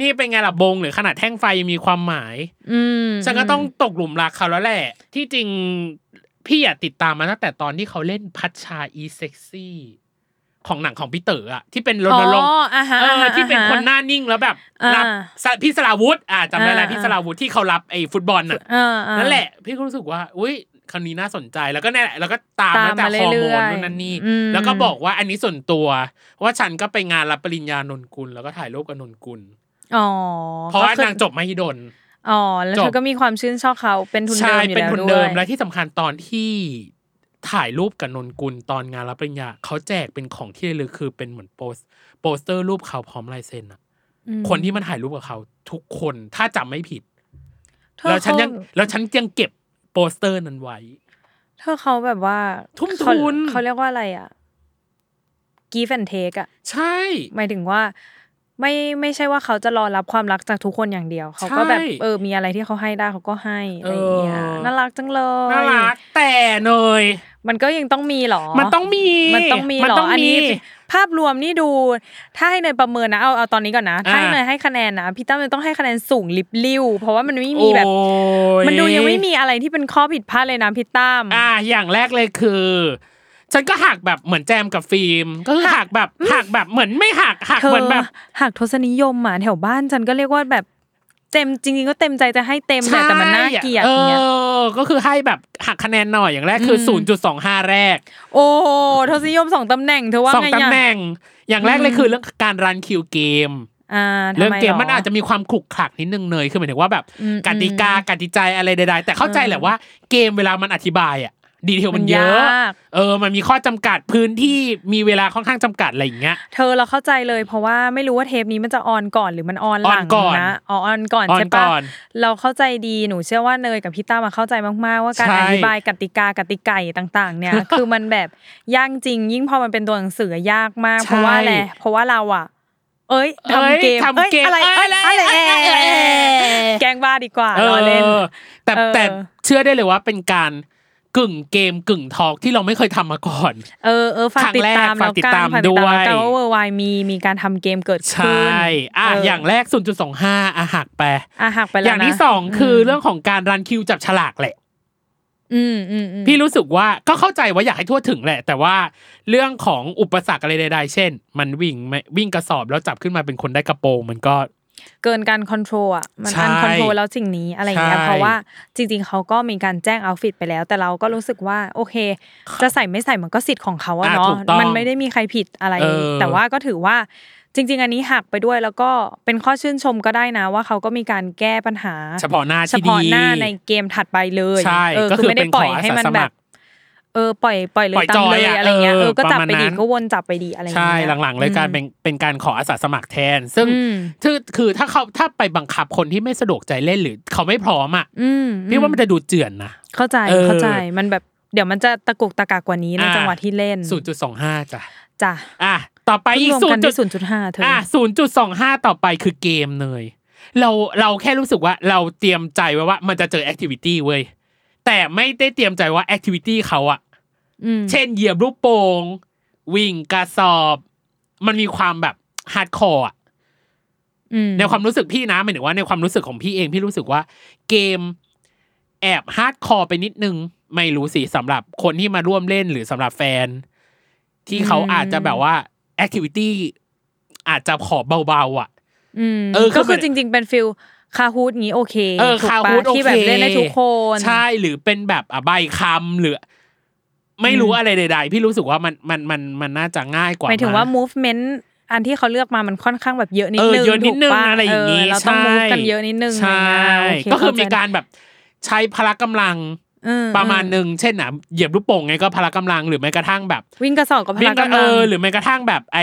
นี่เป็นไงล่ะบงหรือขนาดแท่งไฟยังมีความหมาย อืมฉันก็ต้องตกหลุมรักเขาแล้วแหละ ที่จริงพี่อยากติดตามมาตั้งแต่ตอนที่เขาเล่นพัชชาอีเซ็กซี่ของหนังของพี่เต๋ออะที่เป็นรอ๋อณรงค์อ่าฮะเอออ่าฮะที่เป็นคนหน้านิ่งแล้วแบบอ่ารัรับสพี่สลาวุธอ่าจำได้แล้วอ่าพี่สลาวุธที่เขารับไอ้ฟุตบอลน่ะอ่าอ่านั่นแหละ พี่ก็รู้สึกว่า อุ้ย คนนี้น่าสนใจแล้วก็เนี่ยแหละแล้วก็ตามตามตั้งแต่มาฮอร์โมเรื่อยๆนู่นนั่นนี่อืมแล้วก็บอกว่าอันนี้ส่วนตัวว่าฉันก็ไปงานรับปริญญานนกุล แล้วก็ถ่ายรูปกับนนกุลอ๋อเพราะว่าก็คือนางจบมหิดลอ๋อแล้วจบเธอก็มีความชื่นชอบเขาเป็นทุนเดิมอยู่แล้วด้วยใช่เป็นทุนเดิมและที่สำคัญตอนที่ถ่ายรูปกับนนกุลตอนงานรับปริญญาเขาแจกเป็นของที่ระลึกคือเป็นเหมือนโปสโปสเตอร์รูปเขาพร้อมลายเซ็นอะอืมคนที่มันถ่ายรูปกับเขา ทุกคนถ้าจำไม่ผิดเธอแล้วฉันยังเขาแล้วฉันยังเก็บ โปสเตอร์นั้นไว้เธอเขาแบบว่า ทุ่มเขาทุนเขาเรียกว่าอะไรอะกีแฟนเทกอะ ใช่ หมายถึงว่า ไม่ไม่ใช่ว่าเขาจะรอรับความรักจากทุกคนอย่างเดียว เขาก็แบบใช่เออมีอะไรที่เขาให้ได้เขาก็ให้อะไรอย่างเงี้ยเออน่ารักจังเลยน่ารักแต่เนยมันก็ยังต้องมีเหรอ มันต้องมี มันต้องมีมันเหรต้อองอันนี้มีภาพรวมนี่ดูถ้าให้เนยประเมินนะเอาเอาตอนนี้ก่อนนะถ้าให้อ่าเนยให้คะแนนนะพี่ตั้มมันต้องให้คะแนนสูงลิบลิ่วเพราะว่ามันไม่มีแบบโอ้ยมันดูยังไม่มีอะไรที่เป็นข้อผิดพลาดเลยนะพี่ตั้มอ่าอย่างแรกเลยคือ ฉันก็หักแบบเหมือนแจมกับฟิล์มก็คือหักแบบหักแบบเหมือนไม่หักหักเธเหมืออนแบบหากทศนิยมอะแถวบ้านฉันก็เรียกว่าแบบเต็มจริงๆก็เต็มใจจะให้เต็มแหละแต่มันน่าเกลียดเอเงี้ยอก็คือให้แบบหักคะแนนหน่อยอย่างแรกคืออืศูนมย์จุดสองห้าแรก โอ้ทศนิยมสองตำแหน่งเธอว่าสองไงตำอะแหน่ง อย่างแรกเลยอืมคือเรื่องการรันคิวเกมอ่าทำไเรื่องเกมมันหอาจจะมีความขลุกขลักนิดนึงเนยคือหมายถึงว่าแบบอืมกติกากติใจอะไรใดๆแต่เข้าใจแหละว่าเกมเวลามันอธิบายอะ ดีเทลมันเยอะมันยากเออ มันมีข้อจำกัดพื้นที่มีเวลาค่อนข้างจำกัดอะไรอย่างเงี้ย เธอเราเข้าใจเลยเพราะว่าไม่รู้ว่าเทปนี้มันจะออนก่อนหรือมันออนหลังออนก่อนนะอ๋อออนก่อนออนใช่ปะก่อนเราเข้าใจดีหนูเชื่อว่าเนยกับพี่ต้ามาเข้าใจมากๆ ว่าการใช่อธิบายกติกากติไก่ต่าง ๆ เนี่ย คือมันแบบยากจริง ยิ่งพอมันเป็นตัวหนังสือยากมาก เพราะว่าอะไรเพราะว่าเราอะเอ้ยทำเกมทำเกมอ้ยอะไรเอ้เอ้ยยอะไรเอ้ยเอ้ยเอ้ยแกล้งบ้าดีกว่าเอรอเล่นอแต่เออแต่เชื่อได้เลยว่าเป็นการ กึ่งเกมกึ่งทอล์กที่เราไม่เคยทำมาก่อน เออเออฝากติดตามครั้งแรกฝากติดตามแล้วกันฝากติดตามแล้วกันด้วยว่าเวอร์ไวมีมีการทำเกมเกิดใชขึ้น่อะเอย่างแรก 0.25อะหักไปอะหักไปแล้วอย่างที่นะสองคือเรื่องของการรันคิวจับฉลากแหละอืมอืมอืมพี่รู้สึกว่าก็เข้าใจว่าอยากให้ทั่วถึงแหละ แต่ว่าเรื่องของอุปสรรคอะไรใดๆเช่น มันวิ่งไม่วิ่งกระสอบแล้วจับขึ้นมาเป็นคนได้กระโปรงมันก็ เกินการคอนโทรลอะมันใช่อันคอนโทรลแล้วสิ่งนี้อะไรอย่างเงี้ยใช่เพราะว่าจริง ๆเขาก็มีการแจ้งเอาฟิตไปแล้ว แต่เราก็รู้สึกว่าโอเค จะใส่ไม่ใส่มันก็สิทธิ์ของเขาอะอะเนาะถูกต้องมันไม่ได้มีใครผิดอะไรเออแต่ว่าก็ถือว่าจริง ๆ อันนี้หักไปด้วยแล้วก็เป็นข้อชื่นชมก็ได้นะ ว่าเขาก็มีการแก้ปัญหา เฉพาะหน้าเฉที่ดีพาะหน้าในเกมถัดไปเลยใช่เออก็คือไม่ได้ปล่อยคือเป็นขอให้มันอาสาสแบมับคร เออปล่อยปล่อยเลยปล่อยตามจอยเลยอะอะไรเงี้ยเออเออก็จับประมาณไปดีนั้นก็วนจับไปดีอะไรอย่างใช่เงี้ยหลังๆเลยการเป็นเป็นการขออาสาสมัครแทน ซึ่งอืมคือคือถ้าเขาถ้าไปบังคับคนที่ไม่สะดวกใจเล่นหรือเขาไม่พร้อมอะอืมพี่ว่ามันจะดูเจื่อนนะเข้าใจเออเข้าใจมันแบบเดี๋ยวมันจะตะกุกตะกากกว่านี้ในอ่าจังหวะที่เล่นศูนย์จุดสองห้าจ้ะจ้ะอะต่อไปอีกศูกันนย์จุที่ศูนย์จุดห้าเธอออะศูนย์จุดสองห้าต่อไปคือเกมเนยเราเราแค่รู้สึกว่าเราเตรียมใจไว้ว่ามันจะเจอ activity เว้ย แต่ไม่ได้เตรียมใจว่า activity เขาอะอืมเช่นเหยียบลูกโป่งวิ่งกระสอบ มันมีความแบบ hardcore อะอืมในความรู้สึกพี่นะหมายถึงว่าในความรู้สึกของพี่เองพี่รู้สึกว่า เกมแอบ hardcore ไปนิดนึง ไม่รู้สิสำหรับคนที่มาร่วมเล่นหรือสำหรับแฟน ที่เขาอาจจะแบบว่า activity อาจจะขอเบาๆอะอืมเออคือก็คือมันจริง ๆ เป็น feel Kahoot งี้โอเคเออถูก Kahoot ปะโอเคที่แบบเล่นได้ทุกคนใช่หรือเป็นแบบอะใบคำหรือ ไม่รู้อะไรใด ๆ พี่รู้สึกว่ามันมันมันมันน่าจะง่ายกว่าหมายถึงว่ามั้ movement อันที่เขาเลือกมามันค่อนข้างแบบเยอะนิดเออนึงเยอะนิดนึงถูกปอะไรอย่างนี้งี้เราต้องใช่ move กันเยอะนิดนึงใช่อะไรเงี้ยโเก็คือมีเข้ใจการแบบใช้พละกำลังเออ ประมาณหนึ่งเช่นอะเหยียบลูกโป่งไงก็พละกำลังหรือแม้กระทั่งแบบ วิ่งกระสอบกับพวิ่ละงก็กำเอลังอหรือแม้กระทั่งแบบไอ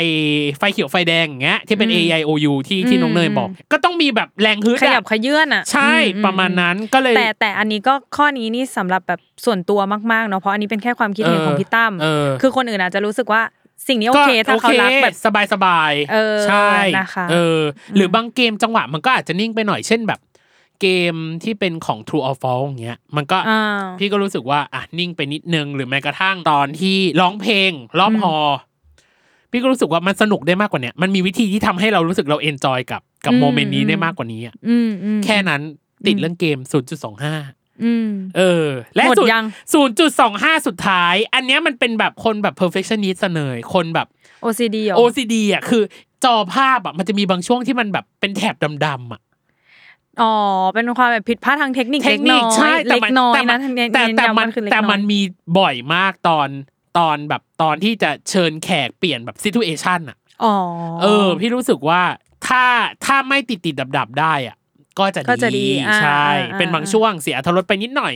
ไฟเขียวไฟแดงอย่างเงี้ยที่เป็นอื A ม I O U ที่ที่น้องเนยอืมบอก ก็ต้องมีแบบแรงฮึดขยับอะขยื่นอะ ใช่อือืประมาณนั้นก็เลย แต่แต่อันนี้ก็ข้อนี้นี่สำหรับแบบส่วนตัวมากๆเนาะเพราะอันนี้เป็นแค่ความคิดเห็นเออของพี่ตั้มเออคือคนอื่นอาจจะรู้สึกว่าสิ่งนี้โอเคถ้าเขารักแบบสบายสบายๆเออใช่นะคะเออหรือบางเกมจังหวะมันก็อาจจะนิ่งไปหน่อยเช่นแบบ เกมที่เป็นของ True or False อย่างเงี้ยมันก็อ่าพี่ก็รู้สึกว่าอะนิ่งไปนิดนึง หรือแม้กระทั่งตอนที่ร้องเพลงรอบ hall พี่ก็รู้สึกว่ามันสนุกได้มากกว่าเนี้ยมันมีวิธีที่ทำให้เรารู้สึกเรา enjoy กับกับอืม moment นี้อืมได้มากกว่านี้อะอืมอืมแค่นั้นติดเรื่องเกม 0.25อืมเออ และหมดศูนยังศูนย์จุดสองห้าสุดท้าย อันเนี้ยมันเป็นแบบคนแบบ perfectionist เสนอคนแบบ OCD เหรอ OCD อะคือจอภาพอะมันจะมีบางช่วงที่มันแบบเป็นแถบดำๆอะ อ๋อเป็นความแบบผิดพลาดทางเทคนิคเทเล็คกนิน้คอยใช่แต่เล็กมันน้อยแต่มันะนเน้นแต่เน้นแต่ย้ำมันว่าคือเล็กแต่น้มัอยนมีบ่อยมากตอนตอนแบบตอนที่จะเชิญแขกเปลี่ยนแบบ situation อะอ๋อเออ พี่รู้สึกว่าถ้าถ้าไม่ติดติดดับดับๆได้อะ ก็จะก็จะดีอ่าใช่อ่าเป็นบางช่วงเสียอรรถรสไปนิดหน่อย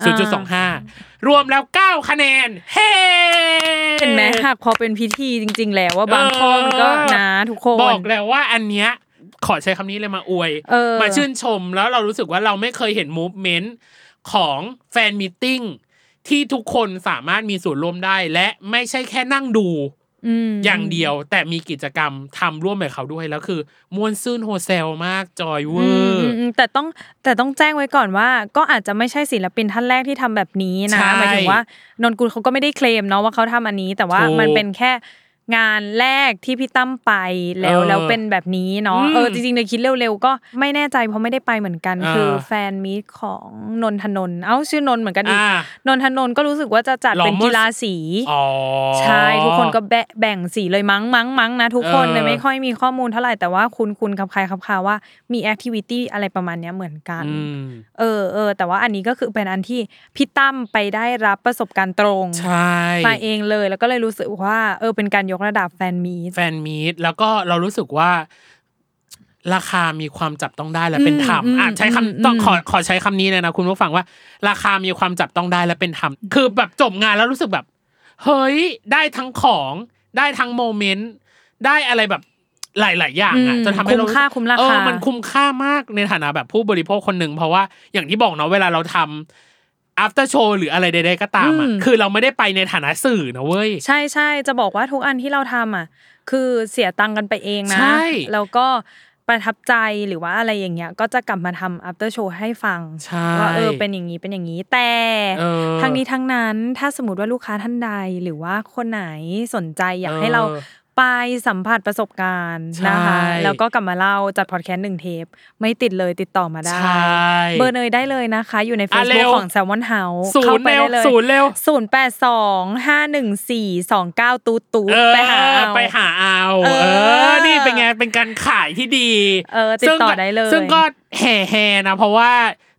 อ่า0.25 รวมแล้ว 9 คะแนน เฮ้เห็นไหมหักพอเป็นพิธีจริง ๆ แล้วว่าบางข้อมันก็นะทุกคน บอกแล้วว่าอันเนี้ย ขอใช้คำนี้เลยมาอวยเออมาชื่นชมแล้วเรารู้สึกว่าเราไม่เคยเห็น movement ของ fan meeting ที่ทุกคนสามารถมีส่วนร่วมได้ และไม่ใช่แค่นั่งดูอืมอย่างเดียวแต่มีกิจกรรมทำร่วมกับเขาด้วยแล้วคือมวนซื่นโฮเซลมากจอยเวอือมร์อืมอืมแต่ต้องแต่ต้องแจ้งไว้ก่อนว่า ก็อาจจะไม่ใช่ศิลปินท่านแรกที่ทำแบบนี้นะใช่หมายถึงว่านนกุลเขาก็ไม่ได้เคลมเนาะว่าเขาทำอันนี้ แต่ว่าถูกมันเป็นแค่ งานแรกที่พี่ตั้มไปแล้วเออแล้วเป็นแบบนี้เนาะอืมเออจริงๆเลยคิดเร็วๆก็ไม่แน่ใจเพราะไม่ได้ไปเหมือนกันอ่าคือแฟนมีตของนนทนนท์เอ้าชื่อนนท์เหมือนกันอีกอ่านนทนนท์ก็รู้สึกว่าจะจัดเป็น Lomos กีฬาสีอ๋อใช่ทุกคนก็แบะแบ่งสีเลยมั้งมั้งมั้งนะทุกคนเออเลยไม่ค่อยมีข้อมูลเท่าไหร่แต่ว่าคุณคุณขับใครขับคาว่ามีแอคทิวิตี้อะไรประมาณเนี้ยเหมือนกันอืมเออเออแต่ว่าอันนี้ก็คือเป็นอันที่พี่ตั้มไปได้รับประสบการณ์ตรงใช่มาเองเลยแล้วก็เลยรู้สึกว่าเออเป็นการยกระดับแฟนมีตแฟนมีตแล้วก็เรารู้สึกว่าราคามีความจับต้องได้และเป็นธรรมอืมอะใช้อืมคำต้องอืมขอขอใช้คำนี้เลยนะคุณผู้ฟังว่า ราคามีความจับต้องได้และเป็นธรรมคือแบบจบงานแล้วรู้สึกแบบ เฮ้ยได้ทั้งของได้ทั้งโมเมนต์ได้อะไรแบบหลาย ๆ อย่างอะอืมจนทำให้เราคุ้มค่าคุ้มราคาเออมันคุ้มค่ามากในฐานะแบบผู้บริโภคคนหนึ่งเพราะว่าอย่างที่บอกเนาะเวลาเราทำ after show หรืออะไรใดๆก็ตามอะอืมคือเราไม่ได้ไปในฐานะสื่อนะเว้ยใช่ใช่จะบอกว่าทุกอันที่เราทำอะ คือเสียตังค์กันไปเองนะใช่แล้วก็ประทับใจหรือว่าอะไรอย่างเงี้ยก็จะกลับมาทำ after show ให้ฟังใช่ว่าเออเป็นอย่างนี้เป็นอย่างนี้แต่เออทั้งนี้ทั้งนั้นถ้าสมมติว่าลูกค้าท่านใดหรือว่าคนไหนสนใจอยากเออให้เรา ไปสัมผัสประสบการณ์นะคะใช่แล้วก็กลับมาเล่าจัดพอดแคสต์หนึ่งเทป ไม่ติดเลยติดต่อมาได้ใช่เบอร์เนยได้เลยนะคะ อยู่ในอะเร็ Facebook วของ Salmon House ศูเข้านย์ไปเร็วได้เลยศูนย์เร็วศูนย์แปดสองห้าหนึ่งสี่สองเก้าตูดตูดเออไปหาเอาไปหาเอาเอเอออนี่เป็นไงเป็นการขายที่ดี เออติดต่อซึ่งก็ได้เลย ซึ่งก็แห่แห่นะ เพราะว่า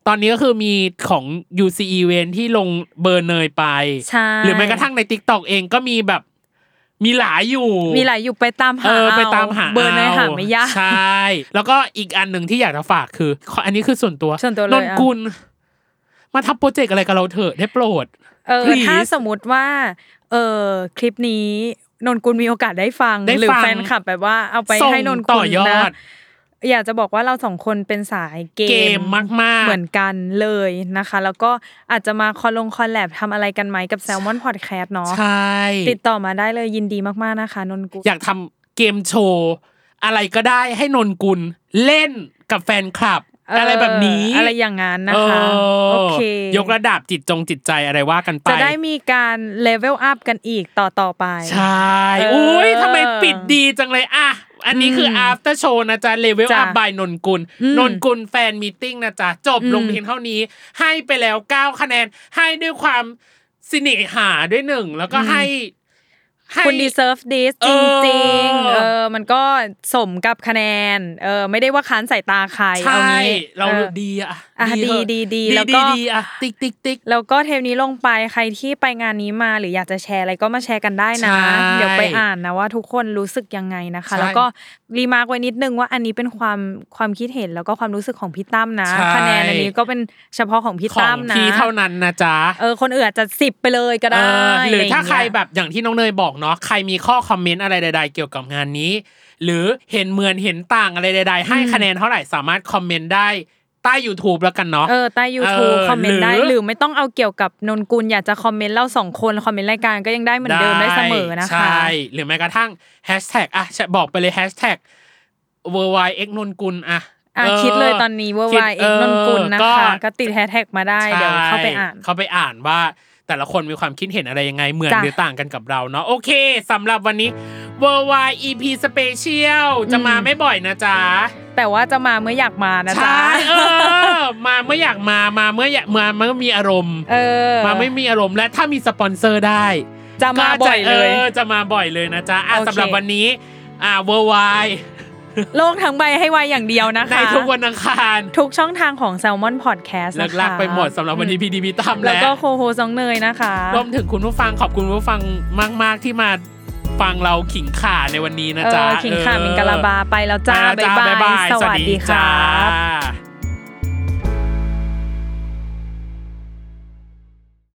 ตอนนี้ก็คือมีของ UC Event ที่ลงเบอร์เนยไปใช่หรือแม้กระทั่งใน TikTok เองก็มีแบบ มีหลายอยู่ มีหลายอยู่ไปตามหาเออไปเตามหาเบอร์เนยหาไม่ยากใช่แล้วก็อีกอันหนึ่งที่อยากจะฝากคือ อันนี้คือส่วนตัวส่วนตัวเลยนอะนกุลมาทำโปรเจกต์อะไรกับเราเถอะได้โปรดเออ Please ถ้าสมมติว่า เออคลิปนี้นนกุลมีโอกาสได้ฟังได้หรือฟังแฟนคลับแบบว่าเอาไปส่งให้นนต่กุอลยอนะด อยากจะบอกว่าเราสองคนเป็นสายเกเกมมากๆ เหมือนกันเลยนะคะ แล้วก็อาจจะมาคอลงคอลแลบทำอะไรกันไหมกับ Salmon Podcast เนาะใช่ติดต่อมาได้เลยยินดีมากๆนะคะ นนกุลอยากทำเกมโชว์อะไรก็ได้ให้นนกุลเล่นกับแฟนคลับเออออะไรแบบนี้อะไรอย่างนั้นนะคะเออโอเค ยกระดับจิตจงจิตใจอะไรว่ากันไป จะได้มีการ level up กันอีกต่อต่อๆไป ใช่เอออุ้ยทำไมปิดดีจังเลยอะ อันนี้คือม after show นะจ๊ะ level จ้ะ up by นนกุลอืมนนกุล fan meeting นะจ๊ะ จบอืมลงเพียงเท่านี้ ให้ไปแล้ว9คะแนน ให้ด้วยความสิเน่หาด้วยหนึ่ง แล้วก็ให้ให้คุณ deserve this เอจอริงๆ เออ มันก็สมกับคะแนน เออ ไม่ได้ว่าค้านสายตาใครใช่เอางี้เราออดีอะ อะเถดีดีดีแล้วก็ดีอะติ๊กติ๊กติ๊กแล้วก็เทปนี้ลงไปใครที่ไปงานนี้มาหรืออยากจะแชร์อะไรก็มาแชร์กันได้นะใช่เดี๋ยวไปอ่านนะว่าทุกคนรู้สึกยังไงนะคะใช่แล้วก็ remark ไว้นิดนึงว่าอันนี้เป็นความความคิดเห็นแล้วก็ความรู้สึกของพี่ตั้มนะใช่คะแนนอันนี้ก็เป็นเฉพาะของพี่ของตั้มนะพี่เท่านั้นนะจ๊ะเออคนอื่นอาจจะสิบไปเลยก็ได้เออหรือถ้าะไย่งใครเงี้ยแบบอย่างที่น้องเนยบอกเนาะใครมีข้อ comment อะไรใด ๆ เกี่ยวกับงานนี้ หรือเห็นเหมือนเห็นต่างอะไรใด ๆ ให้อืมคะแนนเท่าไหร่สามารถคอมเมนต์ได้ ใต้ YouTube แล้วกันเนาะเออใต้ YouTube เออคอมเมนต์ได้หรือหรือไม่ต้องเอาเกี่ยวกับนนกุลอยากจะคอมเมนต์เล่าสองคนคอมเมนต์รายการก็ยังได้เหมือนเดิมได้เสมอนะคะใช่หรือแม้กระทั่งแฮชแท็กอะบอกไปเลยแฮชแท็ก w y x นนกุลอะอะออติดเลยตอนนี้ว่าติด w y x นนกุลนะเออคะก็ติดแฮชแท็กมาได้เดี๋ยวเข้าไปอ่านใช่เข้าไปอ่านว่าแต่ละคนมีความคิดเห็นอะไรยังไงเหมือนจ้ะหรือต่างกันกับเราเนาะโอเคสำหรับวันนี้ Worldwide EP Special จะมาอืมไม่บ่อยนะจ๊ะ แต่ว่าจะมาเมื่ออยากมานะจ๊ะ ใช่เออ มาเมื่ออยากมามาเมื่ออยากมาเมื่อมีอารมณ์เออมาไม่มีอารมณ์และถ้ามีสปอนเซอร์ได้ จะมาบ่อยเลยก็จะจะมาบ่อยเลยนะจ๊ะอะโอเคสำหรับวันนี้ อ่า Worldwide โลกทั้งใบให้วายอย่างเดียวนะคะ ในทุกวันอังคาร ทุกช่องทางของ Salmon Podcast เลินะกคะลักไปหมดสำหรับวันนี้พีดีพีตั้มแล้วและก็โคโฮซองเนยนะคะรวมถึงคุณผู้ฟังขอบคุณผู้ฟังมาก ๆที่มา ฟังเราขิงข่าในวันนี้นะเอจ๊ะอขิงข่าเออมิงกะลาบาไปแล้วจ้าไปแล้วบ๊ายบายบ๊ายบาย สวัสดีจ้าครับ